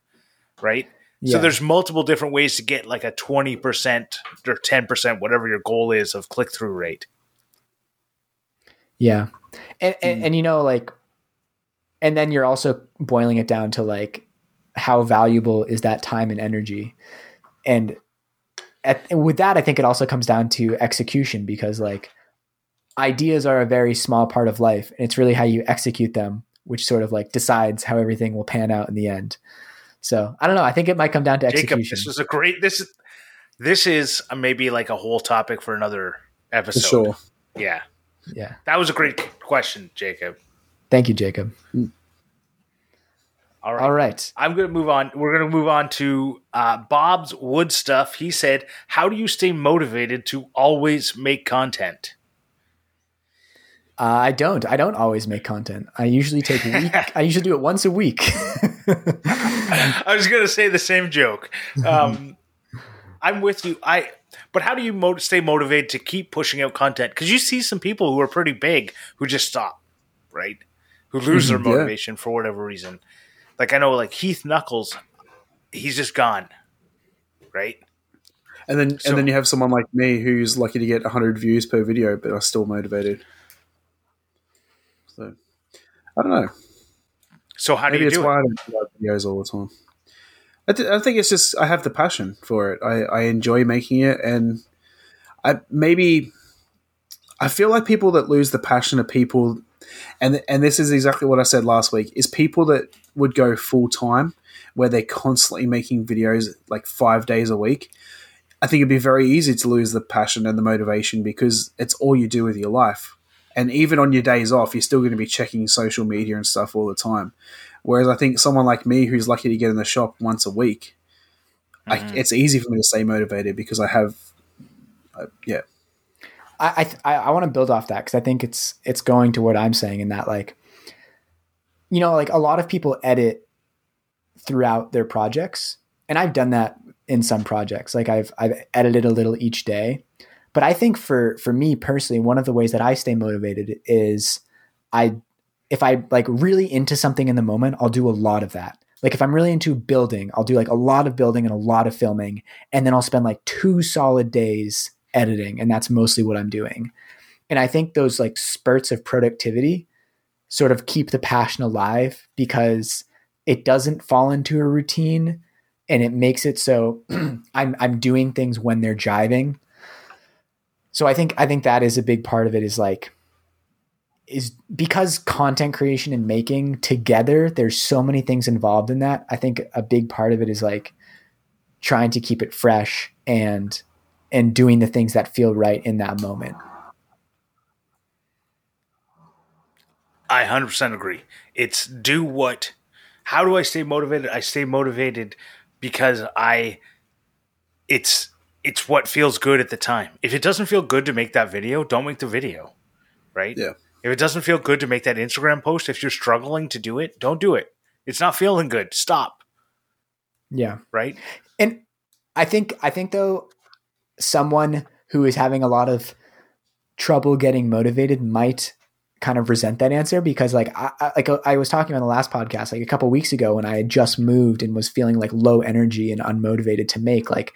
S2: Right?
S1: Yeah.
S2: So there's multiple different ways to get like a 20% or 10%, whatever your goal is of click through rate.
S1: Yeah. And, and hmm. and you know like and then you're also boiling it down to like how valuable is that time and energy. And at, and with that I think it also comes down to execution because like ideas are a very small part of life and it's really how you execute them which sort of like decides how everything will pan out in the end. So, I don't know, I think it might come down to
S2: Jacob,
S1: execution.
S2: this was a great this is this is maybe like a whole topic for another
S3: For
S2: episode.
S3: sure.
S2: Yeah.
S1: yeah.
S2: That was a great question, Jacob.
S1: Thank you, Jacob.
S2: All right.
S1: All right.
S2: I'm going to move on. We're going to move on to uh, Bob's wood stuff. He said, "How do you stay motivated to always make content?"
S1: Uh, I don't. I don't always make content. I usually take week. I usually do it once a week.
S2: I was going to say the same joke. Um, I'm with you. I but how do you mo- stay motivated to keep pushing out content? Because you see some people who are pretty big who just stop, right? Who lose their
S3: Mhm, yeah.
S2: motivation for whatever reason. Like I know, like Heath Knuckles, he's just gone, right?
S3: And then
S2: So-
S3: and then you have someone like me who's lucky to get 100 views per video, but are still motivated. I don't know.
S2: So how do
S3: Maybe
S2: you
S3: it's
S2: do
S3: why
S2: it?
S3: I don't do videos all the time. I, th- I think it's just I have the passion for it. I, I enjoy making it, and I maybe I feel like people that lose the passion are people, and and this is exactly what I said last week. Is people that would go full time, where they're constantly making videos like five days a week. I think it'd be very easy to lose the passion and the motivation because it's all you do with your life. And even on your days off, you're still going to be checking social media and stuff all the time. Whereas I think someone like me, who's lucky to get in the shop once a week, I, it's easy for me to stay motivated because I have, uh, yeah,
S1: I I, I want to build off that because I think it's it's going to what I'm saying in that like, you know, like a lot of people edit throughout their projects, and I've done that in some projects. Like I've I've edited a little each day, but I think for for me personally, one of the ways that I stay motivated is I if I like really into something in the moment, I'll do a lot of that. Like if I'm really into building, I'll do like a lot of building and a lot of filming, and then I'll spend like two solid days editing, and that's mostly what I'm doing. And I think those like spurts of productivity sort of keep the passion alive because it doesn't fall into a routine and it makes it so I'm I'm doing things when they're jiving. So I think I think that is a big part of it is like is because content creation and making together there's so many things involved in that. I think a big part of it is like trying to keep it fresh and and doing the things that feel right in that moment.
S2: I 100% agree. It's do what. How do I stay motivated? I stay motivated because I. It's it's what feels good at the time. If it doesn't feel good to make that video, don't make the video, right?
S3: Yeah.
S2: If it doesn't feel good to make that Instagram post, if you're struggling to do it, don't do it. It's not feeling good. Stop.
S1: Yeah.
S2: Right.
S1: And I think I think though someone who is having a lot of trouble getting motivated might kind of resent that answer because like I, I like I was talking on the last podcast like a couple weeks ago when I had just moved and was feeling like low energy and unmotivated to make like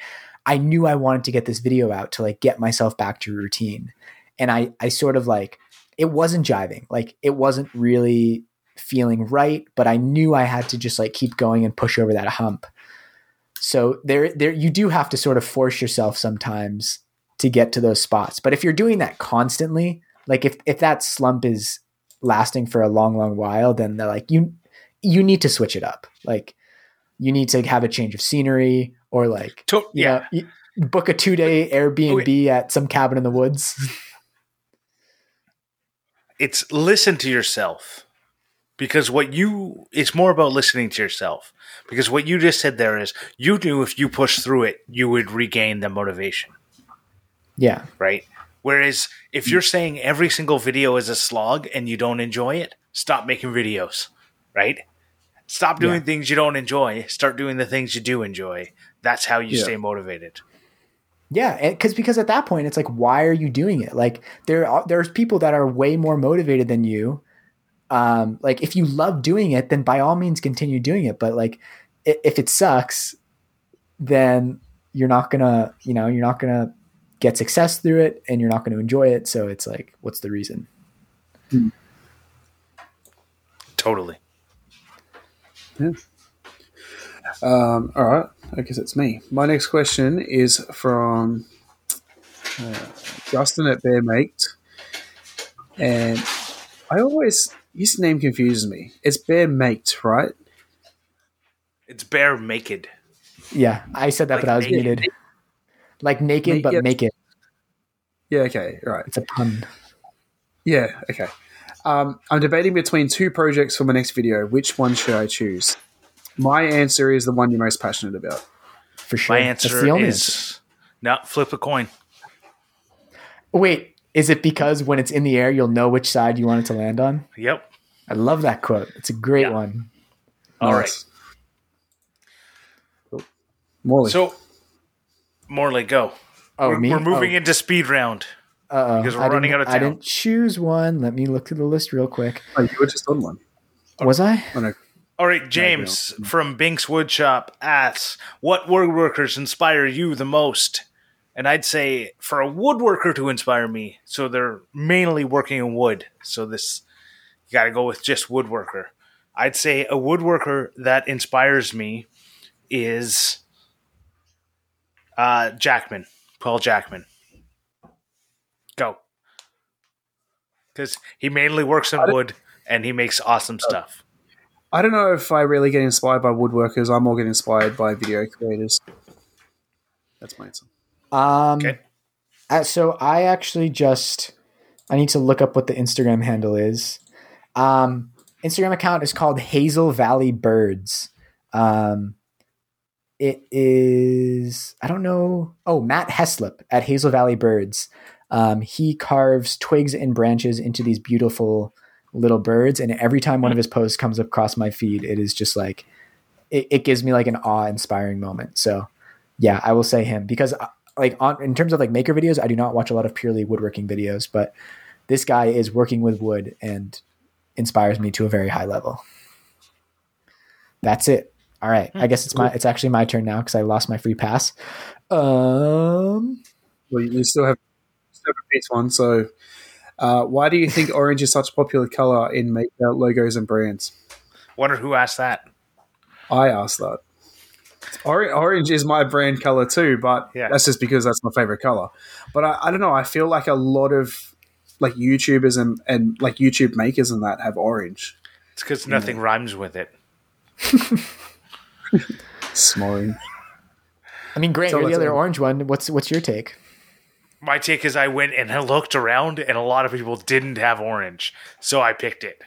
S1: I knew I wanted to get this video out to like get myself back to routine. And I I sort of like it wasn't jiving. Like it wasn't really feeling right but I knew I had to just like keep going and push over that hump. So there there you do have to sort of force yourself sometimes to get to those spots. But if you're doing that constantly like if if that slump is lasting for a long long while then they're like you you need to switch it up. Like you need to have a change of scenery or like
S2: To- yeah.
S1: know, book a two day Airbnb at some cabin in the woods.
S2: it's listen to yourself. Because what you it's more about listening to yourself. Because what you just said there is you knew if you push through it you would regain the motivation.
S1: Yeah,
S2: right? Whereas if you're saying every single video is a slog and you don't enjoy it stop making videos. Right? Stop doing
S1: Yeah.
S2: things you don't enjoy. Start doing the things you do enjoy that's how you
S3: Yeah.
S2: stay motivated
S1: yeah, because because at that point it's like, why are you doing it? Like there are there's people that are way more motivated than you. Um, like if you love doing it, then by all means continue doing it. But like if it sucks, then you're not gonna you know you're not gonna get success through it, and you're not gonna enjoy it. So it's like, what's the reason?
S2: totally
S3: Um, all right, I guess it's me. My next question is from uh, Justin at Bear Mate, and I always his name confuses me. It's Bear Mate, right?
S2: it's bare naked
S1: Yeah, I said that,
S2: Like
S1: but I was
S2: naked.
S1: muted. Like naked, but
S3: Naked.
S1: make it.
S3: Yeah. Okay. right.
S1: It's a pun.
S3: Yeah. Okay. Um, I'm debating between two projects for my next video. Which one should I choose? My answer is the one you're most passionate about.
S1: For sure.
S2: my
S1: That's
S2: answer
S1: the only
S2: is
S1: answer.
S2: no flip a coin
S1: Wait, is it because when it's in the air, you'll know which side you want it to land on?
S2: yep
S1: I love that quote. It's a great
S2: Yeah.
S1: one.
S2: all right
S3: Nice. Cool. Morley.
S2: So, Morley, go.
S1: Oh,
S2: we're,
S1: me?
S2: we're moving
S1: oh,
S2: into speed round.
S1: uh-oh.
S2: because we're
S1: I
S2: running out of
S1: time.
S2: I
S1: didn't choose one. Let me look through the list real quick.
S3: oh, you were just on one.
S1: Was I?
S3: Oh, no.
S2: All right, James from Binks Woodshop asks, "What woodworkers inspire you the most?" And I'd say for a woodworker to inspire me, so they're mainly working in wood. So this, you got to go with just woodworker. I'd say a woodworker that inspires me is uh, Jackman, Paul Jackman. Go, because he mainly works in wood and he makes awesome stuff.
S3: I don't know if I really get inspired by woodworkers. I more get inspired by video creators. That's my answer.
S1: Um,
S2: Okay.
S1: uh, so I actually just I need to look up what the Instagram handle is. Um, Instagram account is called Hazel Valley Birds. Um, it is I don't know. Oh, Matt Heslip at Hazel Valley Birds. Um, he carves twigs and branches into these beautiful little birds, and every time one of his posts comes across my feed, it is just like it, it gives me like an awe-inspiring moment. So, yeah, I will say him because uh, like on in terms of like maker videos, I do not watch a lot of purely woodworking videos, but this guy is working with wood and inspires me to a very high level. That's it. All right. I guess it's my it's actually my turn now because I lost my free pass. Um
S3: Well, you still have, still have a piece one. So, uh, why do you think orange is such a popular color in maker logos and brands?
S2: Wonder who asked that.
S3: I asked that. Or- Orange is my brand color too, but
S2: Yeah.
S3: that's just because that's my favorite color. But I, I don't know. I feel like a lot of like YouTubers and, and like YouTube makers and that have orange.
S2: It's because nothing rhymes with it.
S3: Smoring.
S1: I mean Grant,
S3: So
S1: you're the other orange one. What's what's your take?
S2: My take is I went and I looked around, and a lot of people didn't have orange, so I picked it.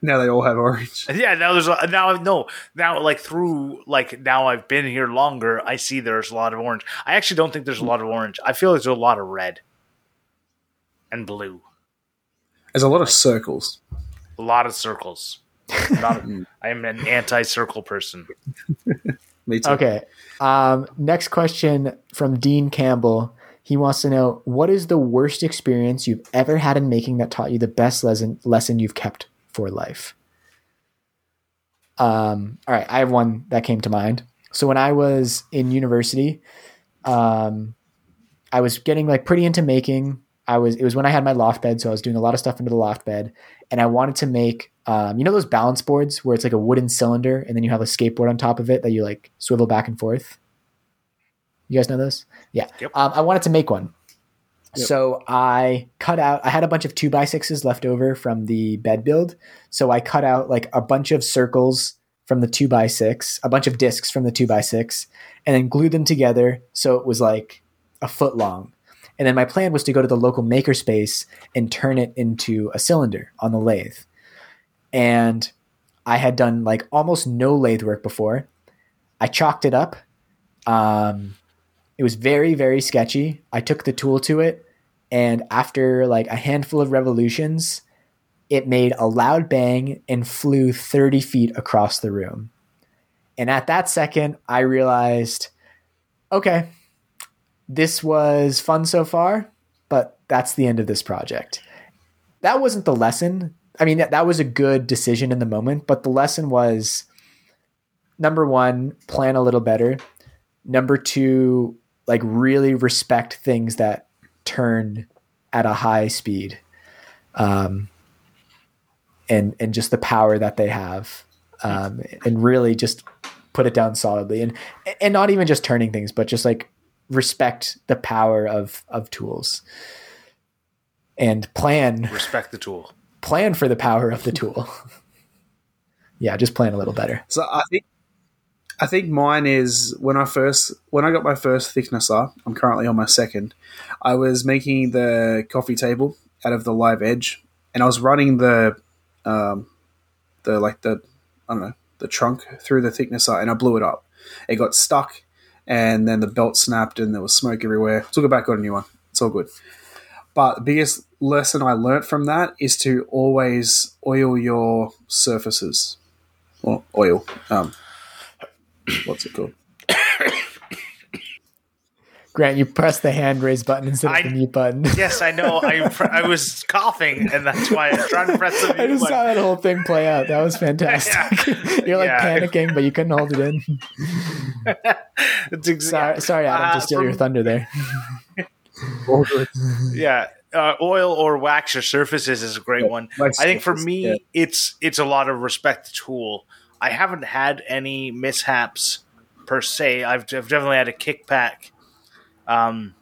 S3: Now they all have orange.
S2: Yeah, now there's a, now no now like through like now I've been here longer. I see there's a lot of orange. I actually don't think there's a lot of orange. I feel like there's a lot of red and blue.
S3: There's a lot of circles.
S2: A lot of circles. Not, I am an anti-circle person.
S3: Me too.
S1: Okay. Um, next question from Dean Campbell. He wants to know what is the worst experience you've ever had in making that taught you the best lesson lesson you've kept for life. Um, all right, I have one that came to mind. So when I was in university, um, I was getting like pretty into making. I was it was when I had my loft bed, so I was doing a lot of stuff into the loft bed, and I wanted to make um, you know those balance boards where it's like a wooden cylinder and then you have a skateboard on top of it that you like swivel back and forth. You guys know those? Yeah.
S2: Yep.
S1: Um, I wanted to make one.
S3: Yep.
S1: So I cut out. I had a bunch of two by sixes left over from the bed build. So I cut out like a bunch of circles from the two by six, a bunch of discs from the two by six, and then glued them together so it was like a foot long. And then my plan was to go to the local makerspace and turn it into a cylinder on the lathe. And I had done like almost no lathe work before. I chalked it up. Um, it was very, very sketchy. I took the tool to it, and after like a handful of revolutions, it made a loud bang and flew 30 feet across the room. And at that second, I realized, okay, this was fun so far, but that's the end of this project. That wasn't the lesson. I mean, that, that was a good decision in the moment, but the lesson was number one, plan a little better. Number two, like really respect things that turn at a high speed. Um, and, and just the power that they have. Um, and really just put it down solidly and, and not even just turning things, but just like respect the power of, of tools and plan
S2: Respect the tool.
S1: plan for the power of the tool. yeah, just plan a little better.
S3: So I think I think mine is when I first when I got my first thicknesser. I'm currently on my second. I was making the coffee table out of the live edge, and I was running the um, the like the I don't know the trunk through the thicknesser, and I blew it up. It got stuck, and then the belt snapped, and there was smoke everywhere. Took it back, got a new one. It's all good. But the biggest lesson I learnt from that is to always oil your surfaces. Well, oil. Um, what's it called?
S1: Grant, you press the hand raise button instead of
S2: I-
S1: the mute button.
S2: Yes, I know. I I was coughing, and that's why I was trying to press the mute
S1: I
S2: mute
S1: just saw that whole thing play out. That was fantastic. You're like
S2: Yeah.
S1: panicking, but you couldn't hold it in.
S2: It's ex-
S1: Sorry, sorry Adam,
S2: Uh,
S1: to steal your thunder there.
S2: Yeah. Uh, oil or wax your surfaces is a great one. I think for me,
S3: yeah.
S2: it's it's a lot of respect the tool. I haven't had any mishaps per se. I've, I've definitely had a kickback. Um,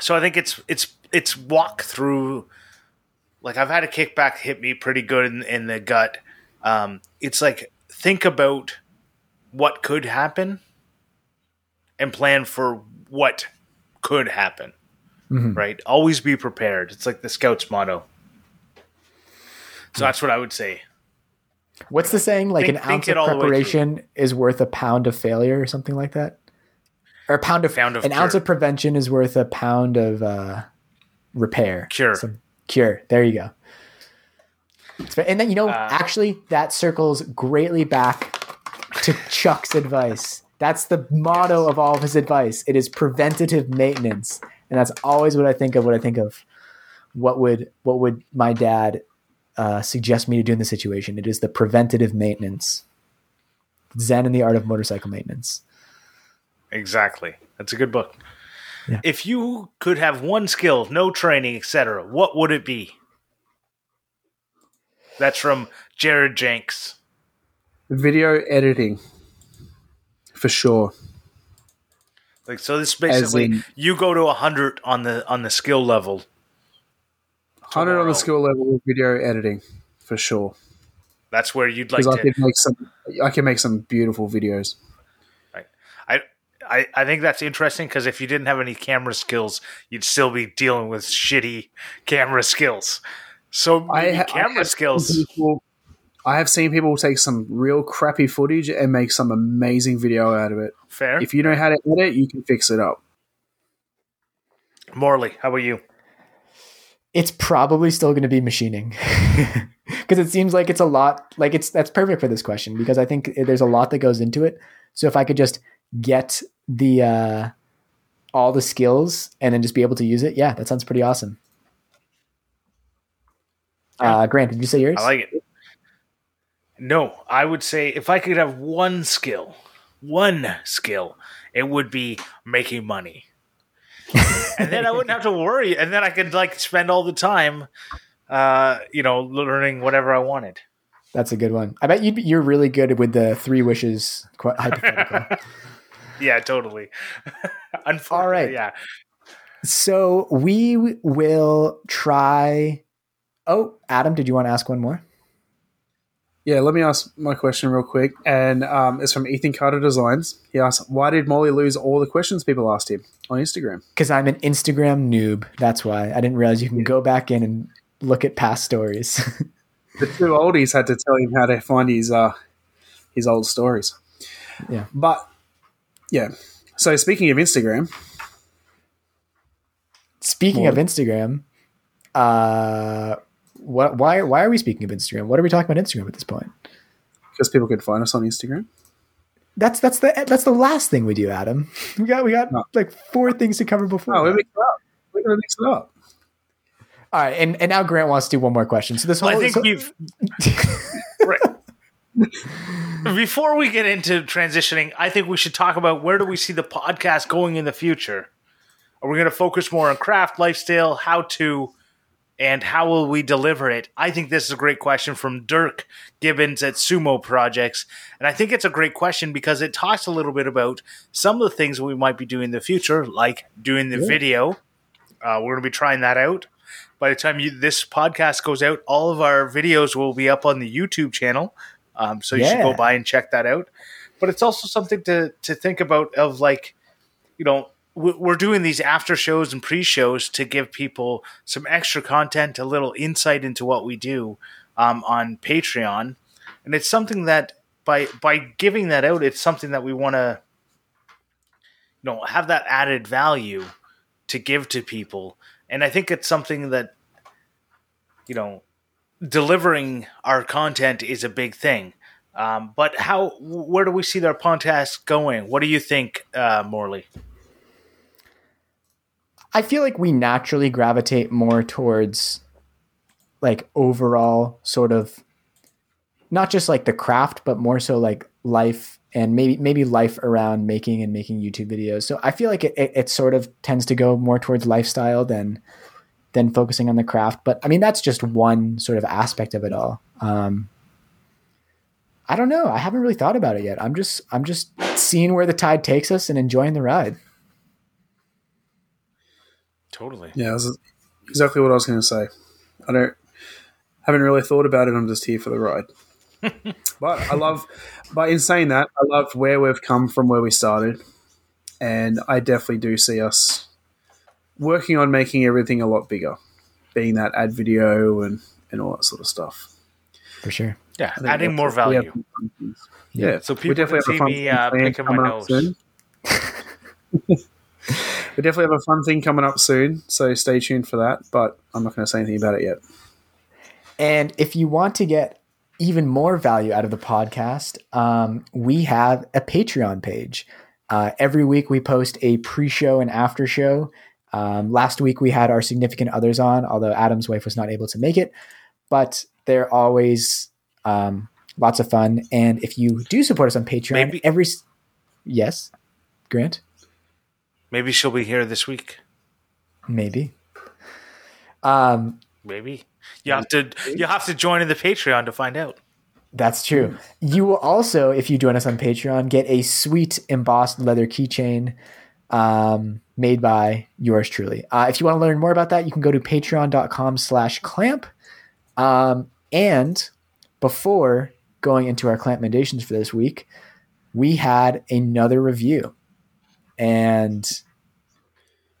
S2: so I think it's it's it's walk through. Like I've had a kickback hit me pretty good in, in the gut. Um, it's like think about what could happen and plan for what could happen right? Always be prepared. It's like the Scouts motto. So that's what I would say.
S1: What's the saying? Like
S2: Think-
S1: an ounce of
S2: all the way through.
S1: preparation is worth a pound of failure, or something like that. Or a pound of,
S2: Pound of
S1: an ounce of prevention is worth a pound of uh, repair.
S2: Cure.
S1: Some- cure. There you go. And then you know,
S2: Uh,
S1: actually, that circles greatly back to Chuck's advice. That's the motto of all of his advice. It is preventative maintenance, and that's always what I think of. What I think of. What would what would my dad uh, suggest me to do in this situation? It is the preventative maintenance. Zen and the art of motorcycle maintenance.
S2: Exactly. That's a good book.
S1: Yeah.
S2: If you could have one skill, no training, etc., what would it be? That's from Jared Jenks.
S3: Video editing, for sure.
S2: Like so this
S3: As
S2: basically
S3: in-
S2: you go to 100 on the on the skill level.
S3: Hundred on the skill level with video editing, for sure.
S2: That's where you'd like to
S3: I could make some, I can make some beautiful videos.
S2: Right. I, I I think that's interesting because if you didn't have any camera skills, you'd still be dealing with shitty camera skills. So maybe
S3: ha-
S2: camera
S3: have
S2: skills.
S3: people- I have seen people take some real crappy footage and make some amazing video out of it.
S2: Fair.
S3: If you know how to edit, you can fix it up.
S2: Morley, how about you?
S1: It's probably still going to be machining because it seems like it's a lot. Like it's that's perfect for this question because I think there's a lot that goes into it. So if I could just get the uh, all the skills and then just be able to use it, yeah, that sounds pretty awesome. Uh, Grant, did you say yours?
S2: I like it. No, I would say if I could have one skill, one skill, it would be making money. And then I wouldn't have to worry, and then I could like spend all the time, uh, you know, learning whatever I wanted.
S1: That's a good one. I bet you'd be, you're really good with the three wishes hypothetical.
S2: Yeah, totally.
S1: All right.
S2: yeah.
S1: so we will try. Oh, Adam, did you want to ask one more?
S3: Yeah, let me ask my question real quick. And um, it's from Ethan Carter Designs. He asked, Why did Morley lose all the questions people asked him on Instagram?
S1: Because I'm an Instagram noob. That's why I didn't realize you can go back in and look at past stories.
S3: The two oldies had to tell him how to find his uh, his old stories.
S1: Yeah.
S3: But yeah. So speaking of Instagram,
S1: speaking of Instagram, uh, what? Why? Why are we speaking of Instagram? What are we talking about Instagram at this point?
S3: because people can find us on Instagram.
S1: That's that's the that's the last thing we do, Adam. We got we got
S3: No.
S1: like four things to cover before.
S3: Oh, we mix it up. We're gonna mix it up.
S1: All right, and, and now Grant wants to do one more question. So this whole
S2: Well, I think
S1: so-
S2: we've right. Before we get into transitioning, I think we should talk about where do we see the podcast going in the future. Are we going to focus more on craft, lifestyle, how to, and how will we deliver it? I think this is a great question from Dirk Gibbons at Sumo Projects, and I think it's a great question because it talks a little bit about some of the things we might be doing in the future, like doing the video. Uh, we're going to be trying that out by the time you, this podcast goes out, all of our videos will be up on the YouTube channel. Um, so you should go by and check that out. But it's also something to to think about of like, you know, we're doing these after shows and pre shows to give people some extra content, a little insight into what we do um, on Patreon, and it's something that by by giving that out, it's something that we want to, you know, have that added value to give to people. And I think it's something that, you know, delivering our content is a big thing. Um, but how, where do we see their podcast going? What do you think, uh, Morley?
S1: I feel like we naturally gravitate more towards like overall sort of not just like the craft, but more so like life and maybe maybe life around making and making YouTube videos. So I feel like it, it, it sort of tends to go more towards lifestyle than than focusing on the craft. But I mean that's just one sort of aspect of it all. Um, I don't know. I haven't really thought about it yet. I'm just I'm just seeing where the tide takes us and enjoying the ride.
S2: Totally.
S3: Yeah, that's exactly what I was going to say. I don't haven't really thought about it. I'm just here for the ride. but I love, but in saying that, I love where we've come from, where we started, and I definitely do see us working on making everything a lot bigger, being that ad video and and all that sort of stuff.
S1: For sure.
S2: Yeah, adding more value.
S3: have some fun things. Yeah,
S2: So
S3: we
S2: people
S3: definitely
S2: can
S3: have a
S2: see
S3: fun
S2: me uh, picking my nose.
S3: soon. we definitely have a fun thing coming up soon, so stay tuned for that. But I'm not going to say anything about it yet.
S1: And if you want to get even more value out of the podcast, um, we have a Patreon page. Uh, every week we post a pre show and after show. Um, last week we had our significant others on, although Adam's wife was not able to make it. But they're always um, lots of fun. And if you do support us on Patreon,
S2: Maybe-
S1: every. Yes, Grant?
S2: Maybe she'll be here this week.
S1: Maybe. Um,
S2: Maybe you have to you have to join in the Patreon to find out.
S1: That's true. You will also, if you join us on Patreon, get a sweet embossed leather keychain um, made by yours truly. Uh, if you want to learn more about that, you can go to patreon.com slash clamp. Um, and before going into our clamp mendations for this week, we had another review. And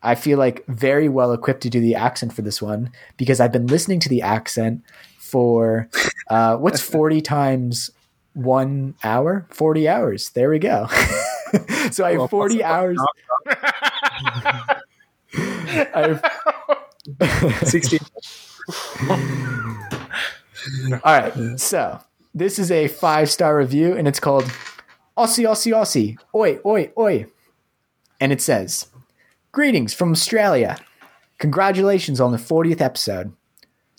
S1: I feel like very well equipped to do the accent for this one because I've been listening to the accent for uh, what's 40 times one hour? 40 hours. There we go. so I have 40 hours. I have
S3: 60.
S1: All right. So this is a five star review and it's called Aussie, Aussie, Aussie. Oi, oi, oi. And it says Greetings from Australia. Congratulations on the 40th episode.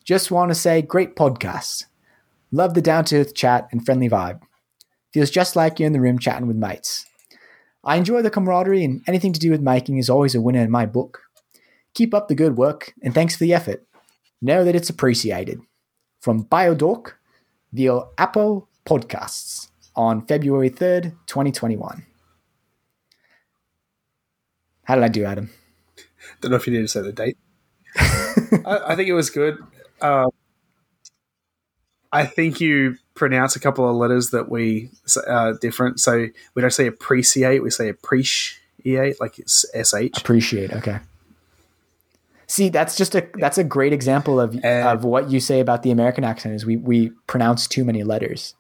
S1: Just want to say, great podcast. Love the down to earth chat and friendly vibe. Feels just like you're in the room chatting with mates. I enjoy the camaraderie, and anything to do with making is always a winner in my book. Keep up the good work, and thanks for the effort. Know that it's appreciated. From Biodork via Apple Podcasts on February 3rd, 2021. How did I do, Adam?
S3: Don't know if you need to say the date. I, I think it was good. Um, I think you pronounce a couple of letters that we uh, different. So we don't say appreciate, we say appreciate, like it's sh.
S1: Appreciate. Okay. See, that's just a that's a great example of
S3: And-
S1: of what you say about the American accent is we we pronounce too many letters.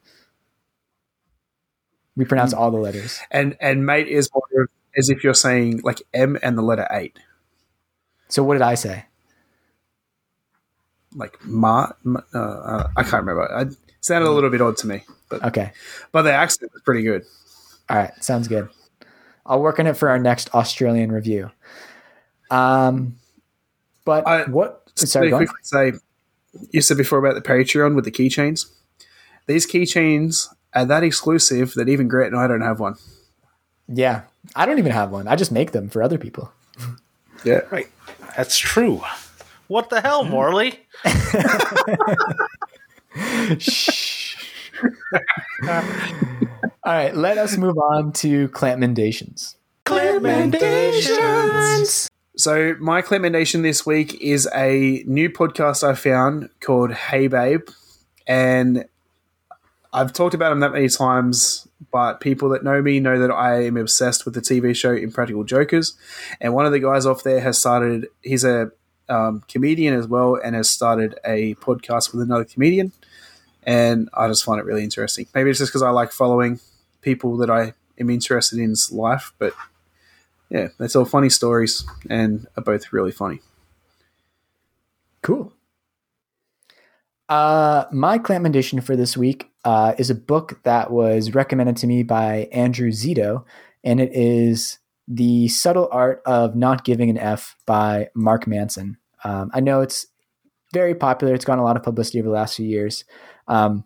S1: We pronounce all the letters.
S3: And and mate is more of- as if you're saying like M and the letter eight,
S1: So what did I say?
S3: like ma. ma- Uh, uh, I can't remember. It sounded a little bit odd to me, but
S1: Okay.
S3: but the accent was pretty good.
S1: All right, sounds good. I'll work on it for our next Australian review. Um, but
S3: I-
S1: what? Sorry,
S3: Really
S1: go on.
S3: quickly say, you said before about the Patreon with the keychains. These keychains are that exclusive that even Grant and I don't have one.
S1: Yeah, I don't even have one. I just make them for other people.
S3: Yeah,
S2: Right, that's true. What the hell, mm-hmm. Morley?
S1: Shh. All right, let us move on to clamp mendations.
S3: So my recommendation this week is a new podcast I found called Hey Babe, and I've talked about them that many times. But people that know me know that I am obsessed with the TV show Impractical Jokers, and one of the guys off there has started. He's a um, comedian as well, and has started a podcast with another comedian, and I just find it really interesting. Maybe it's just because I like following people that I am interested in's life, but yeah, they tell funny stories and are both really funny.
S1: Cool. Uh, my clamp mentation for this week uh, is a book that was recommended to me by Andrew Zito, and it is The Subtle Art of Not Giving an F by Mark Manson. Um, I know it's very popular. It's gotten a lot of publicity over the last few years. Um,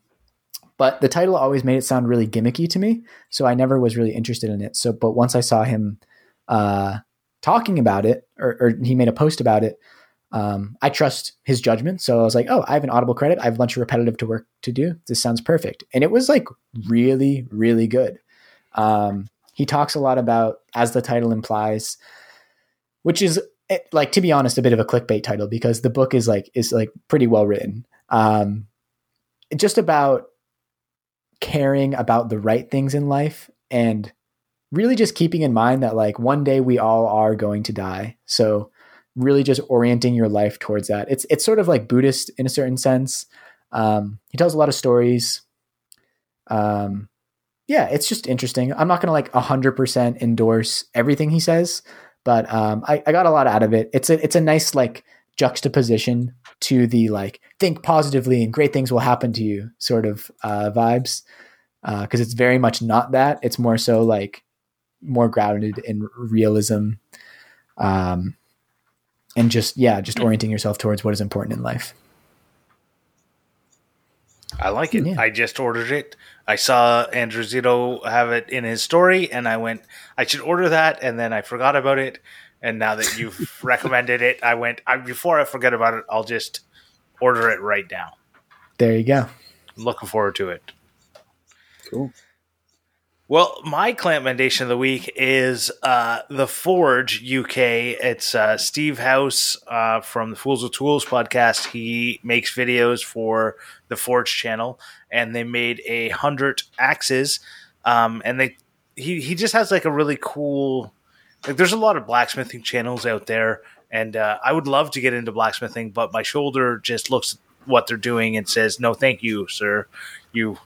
S1: but the title always made it sound really gimmicky to me, so I never was really interested in it. So, but once I saw him uh, talking about it, or, or he made a post about it, um, I trust his judgment. So I was like, oh, I have an Audible credit. I have a bunch of repetitive to work to do. This sounds perfect. And it was like really, really good. Um, he talks a lot about, as the title implies, which is eh, like, to be honest, a bit of a clickbait title because the book is like, is like pretty well written. Um, just about caring about the right things in life and really just keeping in mind that like one day we all are going to die. So really just orienting your life towards that. It's it's sort of like Buddhist in a certain sense. Um, he tells a lot of stories. Um, yeah, it's just interesting. I'm not gonna like hundred percent endorse everything he says, but um, I, I got a lot out of it. It's a it's a nice like juxtaposition to the like think positively and great things will happen to you sort of uh, vibes because uh, it's very much not that. It's more so like more grounded in realism, um, and just yeah, just orienting yourself towards what is important in life.
S2: I like it. Yeah. I just ordered it. I saw Andrew Zito have it in his story, and I went, I should order that, and then I forgot about it. And now that you've recommended it, I went, I, before I forget about it, I'll just order it right now.
S1: There you go.
S2: I'm looking forward to it.
S3: Cool.
S2: Well, my clamp mandation of the week is uh, the Forge UK. It's uh, Steve House uh, from the Fools of Tools podcast. He makes videos for the Forge channel, and they made a hundred axes. Um, and they he he just has like a really cool. Like, there's a lot of blacksmithing channels out there, and uh, I would love to get into blacksmithing, but my shoulder just looks what they're doing and says, "No, thank you, sir. You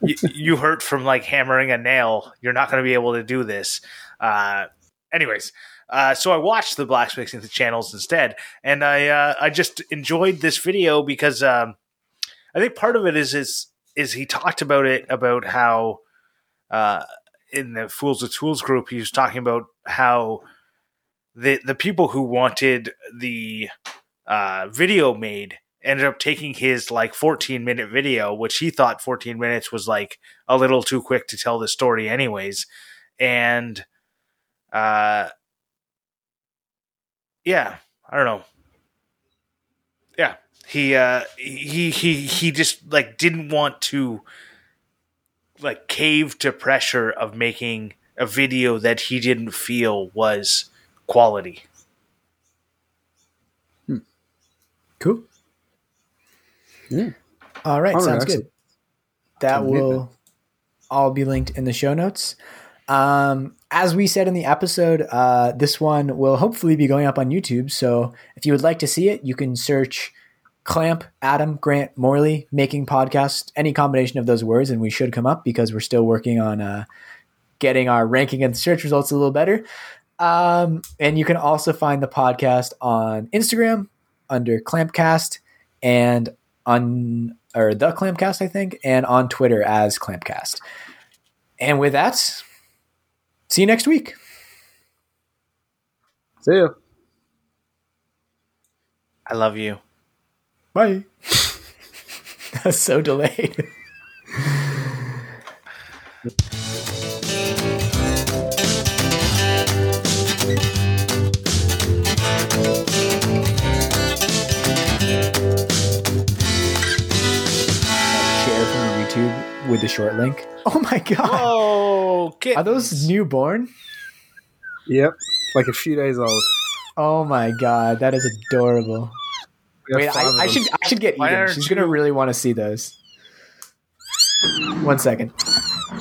S2: you, you, hurt from like hammering a nail. You're not going to be able to do this." Uh, anyways, uh, so I watched the blacksmithing channels instead, and I uh, I just enjoyed this video because um, I think part of it is is is he talked about it about how uh, in the Fools of Tools group he was talking about how the the people who wanted the uh, video made ended up taking his like 14 minute video, which he thought 14 minutes was like a little too quick to tell the story, anyways. And, uh, yeah, I don't know. Yeah, he, uh, he, he, he just like didn't want to like cave to pressure of making a video that he didn't feel was quality.
S1: Hmm. Cool. Yeah. All right, sounds good. That will all be linked in the show notes. Um, as we said in the episode, uh, this one will hopefully be going up on YouTube. So if you would like to see it, you can search Clamp, Adam, Grant, Morley, making podcast, any combination of those words, and we should come up because we're still working on uh, getting our ranking and search results a little better. Um, and you can also find the podcast on Instagram under Clampcast and on or the Clampcast, I think, and on Twitter as Clampcast. And with that, see you next week.
S3: See you.
S2: I love you.
S1: Bye. That's so delayed. with the short link. Oh my god!
S2: Oh,
S1: are those newborn?
S3: Yep, like a few days old.
S1: Oh my god, that is adorable. Wait, I, I, should I should get Eden. She's you... gonna really want to see those. One second.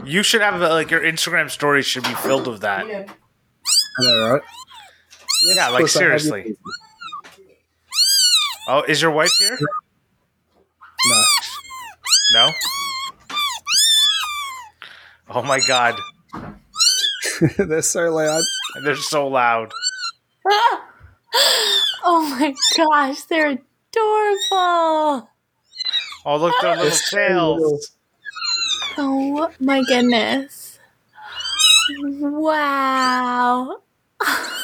S2: You should have uh, like your Instagram story should be filled with that.
S3: I know, right?
S2: Yes, yeah, like seriously. Oh, is your wife here?
S3: No.
S2: No. Oh my god.
S3: They're so loud.
S2: They're so loud.
S4: oh my gosh, they're adorable.
S2: Oh, look, their little tails.
S4: Oh my goodness. Wow.